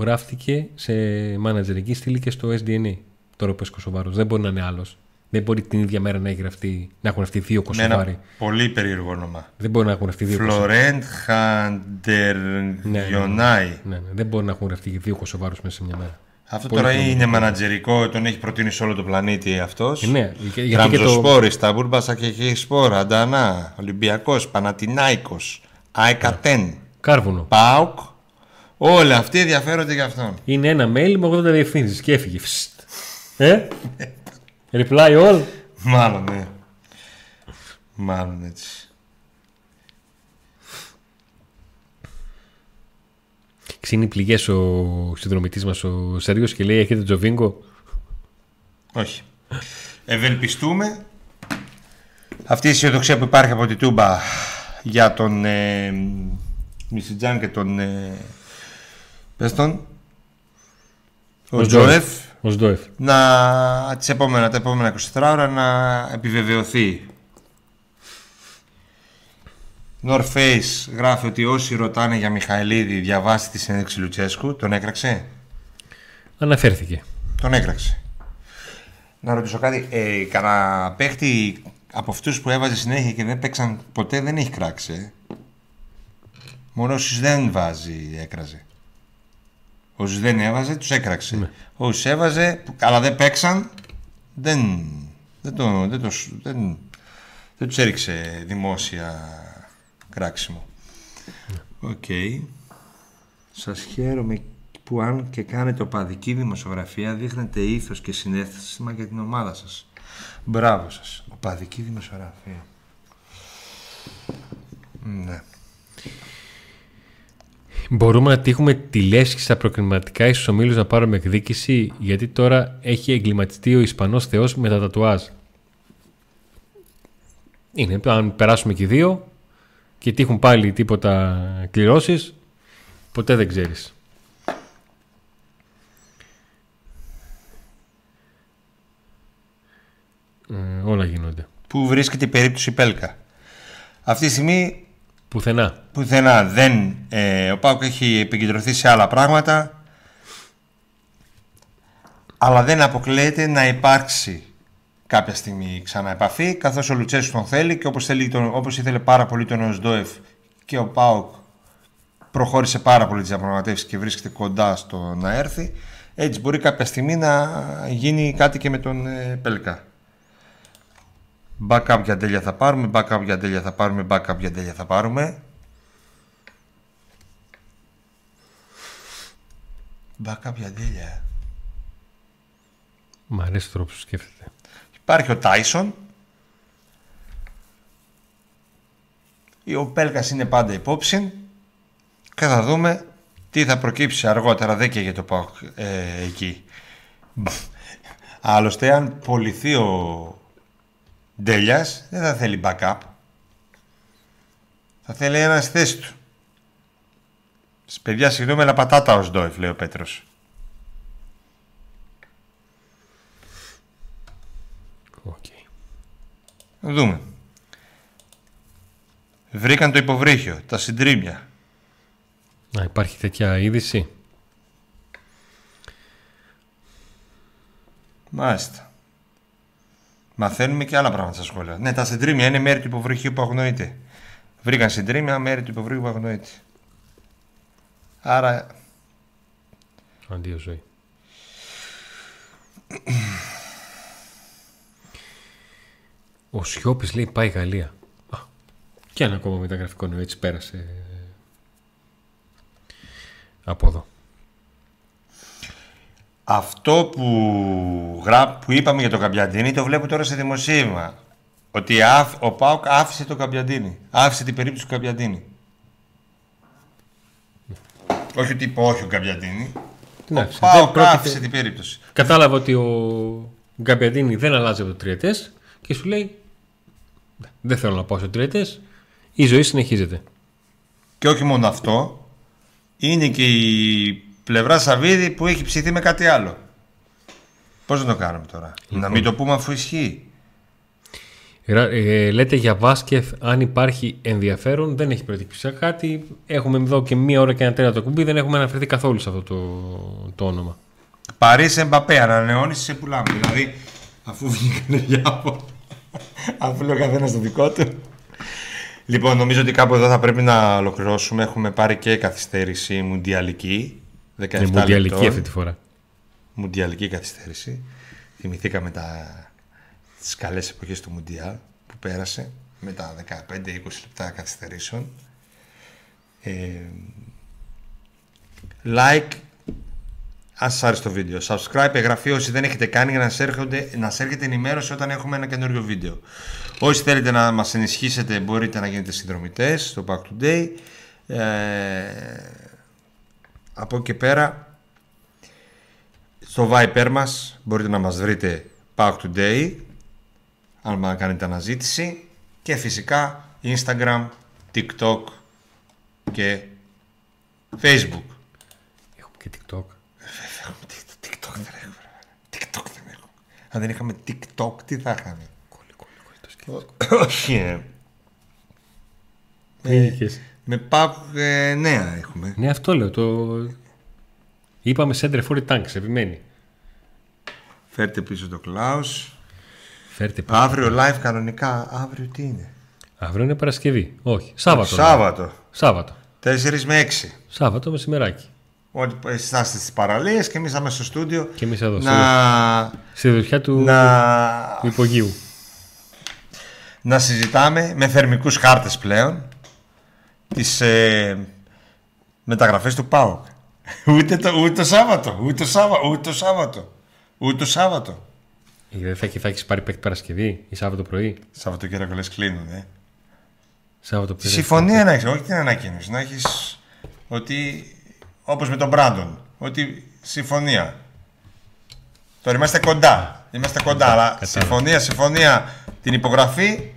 γράφτηκε σε μάνατζερική στήλη και στο SDNA. Τώρα που είσαι Κωσοβάρος. Δεν μπορεί να είναι άλλος. Δεν μπορεί την ίδια μέρα να, έχει γραφτεί, να έχουν αυτοί δύο Με Κωσοβάροι. ένα πολύ περίεργο όνομα. Δεν μπορεί να έχουν αυτοί δύο Κωσοβάροι. Φλωρέντ Χαντεργιονάη. Ναι, ναι, δεν μπορεί να έχουν γραφτεί δύο Κωσοβάρους μέσα σε μια μέρα. Αυτό Πολύ τώρα χρόνο. είναι μανατζερικό, τον έχει προτείνει σε όλο το πλανήτη αυτός. Ε, ναι, και- γιατί και το, Ραμζοσπόρη, Σταπούρμπασα και Χισπόρα, Αντανά, Ολυμπιακός, Πανατινάικος, ΑΕΚΑΤΕΝ, κάρβουνο. ΠΑΟΚ. Όλοι αυτοί ενδιαφέρονται για αυτόν. Είναι ένα mail με 80 διευθύνσεις και έφυγε. Φστ. Ε; Reply all; Μάλλον, ναι. Μάλλον έτσι. Ξύνει πληγές ο συνδρομητής μας ο Σέργιο και λέει: Έχετε Τζοβίνγκο; Όχι. Ευελπιστούμε αυτή η αισιοδοξία που υπάρχει από τη Τούμπα για τον ε, Μισιτζάν και τον ε, πες τον ο Ο Τζοεφ Ο Σντόεφ. να τις επόμενα, τα επόμενα 24 ώρα να επιβεβαιωθεί. North Face γράφει ότι όσοι ρωτάνε για Μιχαηλίδη διαβάσει τη συνέντευξη Λουτσέσκου. Τον έκραξε; Αναφέρθηκε. Τον έκραξε. Να ρωτήσω κάτι. Ε, κανένα παίχτη από αυτούς που έβαζε συνέχεια και δεν παίξαν ποτέ δεν έχει κράξει. ε; Μόνο όσους δεν βάζει έκραζε. Όσους δεν έβαζε τους έκραξε. Ναι. Όσους έβαζε που- αλλά δεν παίξαν δεν, δεν, το, δεν, το, δεν, δεν τους έριξε δημόσια κράξιμο. Οκ. Σας χαίρομαι που αν και κάνετε οπαδική δημοσιογραφία δείχνετε ήθος και συνέστημα για την ομάδα σας. Μπράβο σας. Οπαδική δημοσιογραφία. Ναι. Μπορούμε να τύχουμε τη λέσχη στα προκριματικά εις ομίλους να πάρουμε εκδίκηση γιατί τώρα έχει εγκληματιστεί ο Ισπανός Θεός με τα τατουάζ. Είναι, αν περάσουμε και οι δύο και τύχουν πάλι τίποτα κληρώσεις, ποτέ δεν ξέρεις. Ε, όλα γίνονται. Πού βρίσκεται η περίπτωση Πέλκα; Αυτή τη στιγμή Πουθενά. πουθενά δεν... Ε, ο Πάουκ έχει επικεντρωθεί σε άλλα πράγματα αλλά δεν αποκλείεται να υπάρξει κάποια στιγμή ξανά επαφή καθώς ο Λουτσέσου τον θέλει και όπως, θέλει τον, όπως ήθελε πάρα πολύ τον Οσδόεφ και ο Πάουκ προχώρησε πάρα πολύ τις διαπραγματεύσεις και βρίσκεται κοντά στο να έρθει έτσι μπορεί κάποια στιγμή να γίνει κάτι και με τον ε, Πέλκα. Backup για τέλεια θα πάρουμε, backup για τέλεια θα πάρουμε, backup για τέλεια θα πάρουμε. Backup για τέλεια. Μ' αρέσει ο τρόπος που σκέφτεται. Υπάρχει ο Τάισον. Ο Πέλκας είναι πάντα υπόψη. Και θα δούμε τι θα προκύψει αργότερα. Δεν καίγεται το πάω ε, εκεί. Άλλωστε, αν πολιθεί ο Ντέλιας, δεν θα θέλει backup. Θα θέλει ένας στη θέση του. Σεις παιδιά, συγγνώμη, αλλά πατάτα ο Οζντόεφ, λέει ο Πέτρος. Οκ. Να δούμε. Βρήκαν το υποβρύχιο, τα συντρίμμια. Να υπάρχει τέτοια είδηση; Μάλιστα. Μαθαίνουμε και άλλα πράγματα στα σχόλια. Ναι, τα συντρίμμια είναι μέρη του υποβρυχίου που αγνοείται. βρήκαν συντρίμια μέρη του υποβρύχου Αγνοήτη. Άρα Αντίο ζωή. Ο Σιώπης λέει πάει Γαλλία. Α, και ένα ακόμα μεταγραφικό νέο έτσι πέρασε ε, από εδώ. αυτό που, γρά... που είπαμε για τον Καμπιαντίνη το βλέπω τώρα σε δημοσίευμα. Ότι άφ- ο Πάουκ άφησε τον Καμπιαντίνη. Άφησε την περίπτωση του Καμπιαντίνη. Όχι ότι είπε όχι ο Καμπιαντίνη. Ο Εντάξει, Πάουκ δεν πρόκειται- άφησε την περίπτωση. Κατάλαβα ότι ο Γκαμπιαντίνη δεν αλλάζει από το τριετές και σου λέει δεν θέλω να πάω στο τριετές η ζωή συνεχίζεται. Και όχι μόνο αυτό, είναι και η πλευρά Σαββίδη που έχει ψηθεί με κάτι άλλο. Πώς να το κάνουμε τώρα; Να μην το πούμε αφού ισχύει. Ρα- ε, λέτε για Βάσκεθ αν υπάρχει ενδιαφέρον δεν έχει προτύπησει κάτι έχουμε εδώ και μία ώρα και ένα τέταρτο κουμπί δεν έχουμε αναφερθεί καθόλου σε αυτό το, το όνομα Παρίσι Εμπαπέ, ανανεώνεις σε πουλάμε. Δηλαδή, αφού βγήκανε διάφορα. Αφού λέει ο καθένας το δικό του. Λοιπόν, νομίζω ότι κάπου εδώ θα πρέπει να ολοκληρώσουμε. Έχουμε πάρει και καθυστέρηση μουντιαλική. 17 είναι μουντιαλική λεπτών. αυτή τη φορά Μουντιαλική καθυστέρηση. Θυμηθήκαμε τα... τις καλές εποχές του Μουντιάλ που πέρασε με τα 15-20 λεπτά καθυστερήσεων. Ε, like αν σας άρεσε το βίντεο. Subscribe, εγγραφή όσοι δεν έχετε κάνει για να σας, έρχονται, να σας έρχεται ενημέρωση όταν έχουμε ένα καινούριο βίντεο. Όσοι θέλετε να μας ενισχύσετε μπορείτε να γίνετε συνδρομητές στο Back Today. Ε, από εκεί και πέρα στο Viper μας μπορείτε να μας βρείτε Pack Today αν να κάνετε αναζήτηση και φυσικά Instagram, TikTok και Facebook. έχουμε και TikTok Έχουμε TikTok, TikTok δεν έχουμε. TikTok δεν έχουμε. Αν δεν είχαμε TikTok τι θα είχαμε; Όχι ε. Τι είχες; Με Pack ε, νέα έχουμε. ναι αυτό λέω το... είπαμε center for tanks επιμένει Φέρτε πίσω το Klaus. φέρτε πίσω. Αύριο live κανονικά. Αύριο τι είναι; αύριο είναι Παρασκευή όχι Σάββατο ναι. Σάββατο. Σάββατο 4 με 6. Σάββατο μεσημεράκι Ότι εσείς θα είστε στις παραλίες και εμείς θα είμαστε στο στούντιο και εμείς εδώ να, στη δουλειά του, να, του υπογείου να συζητάμε με θερμικούς χάρτες πλέον τις ε, μεταγραφές του ΠΑΟΚ. ούτε, το, ούτε το Σάββατο, ούτε το Σάββατο, ούτε το Σάββατο, ούτε το Σάββατο. Ε, Δεν θα, θα έχεις πάρει παίκτη Παρασκευή ή Σάββατο πρωί; Σαββατοκύριακο λες κλείνουν, ε. Σάββατο Τη πρωί. συμφωνία να έχεις, όχι την ανακοίνωση. Να έχεις ότι, όπως με τον Μπράντον, ότι συμφωνία. Τώρα είμαστε κοντά. Είμαστε κοντά, αλλά κατάλαβα. συμφωνία, συμφωνία, την υπογραφή.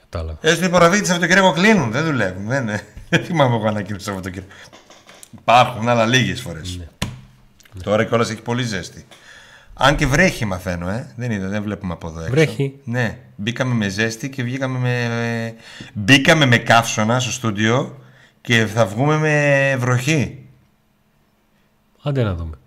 Κατάλαβα. Έτσι την υπογραφή της Σαββατοκύριακο κλείνουν. Δεν δουλεύουν. Δεν, είναι. δεν θυμάμαι εγώ ανακοίνωση Σαββατοκύριακο. Υπάρχουν, αλλά λίγες φορές. Τώρα κιόλα έχει πολύ ζέστη. Αν και βρέχει, μαθαίνω, ε. Δεν είναι, δεν βλέπουμε από εδώ έξω. Βρέχει. Ναι. Μπήκαμε με ζέστη και βγήκαμε με. Μπήκαμε με καύσωνα στο στούντιο και θα βγούμε με βροχή. Άντε να δούμε.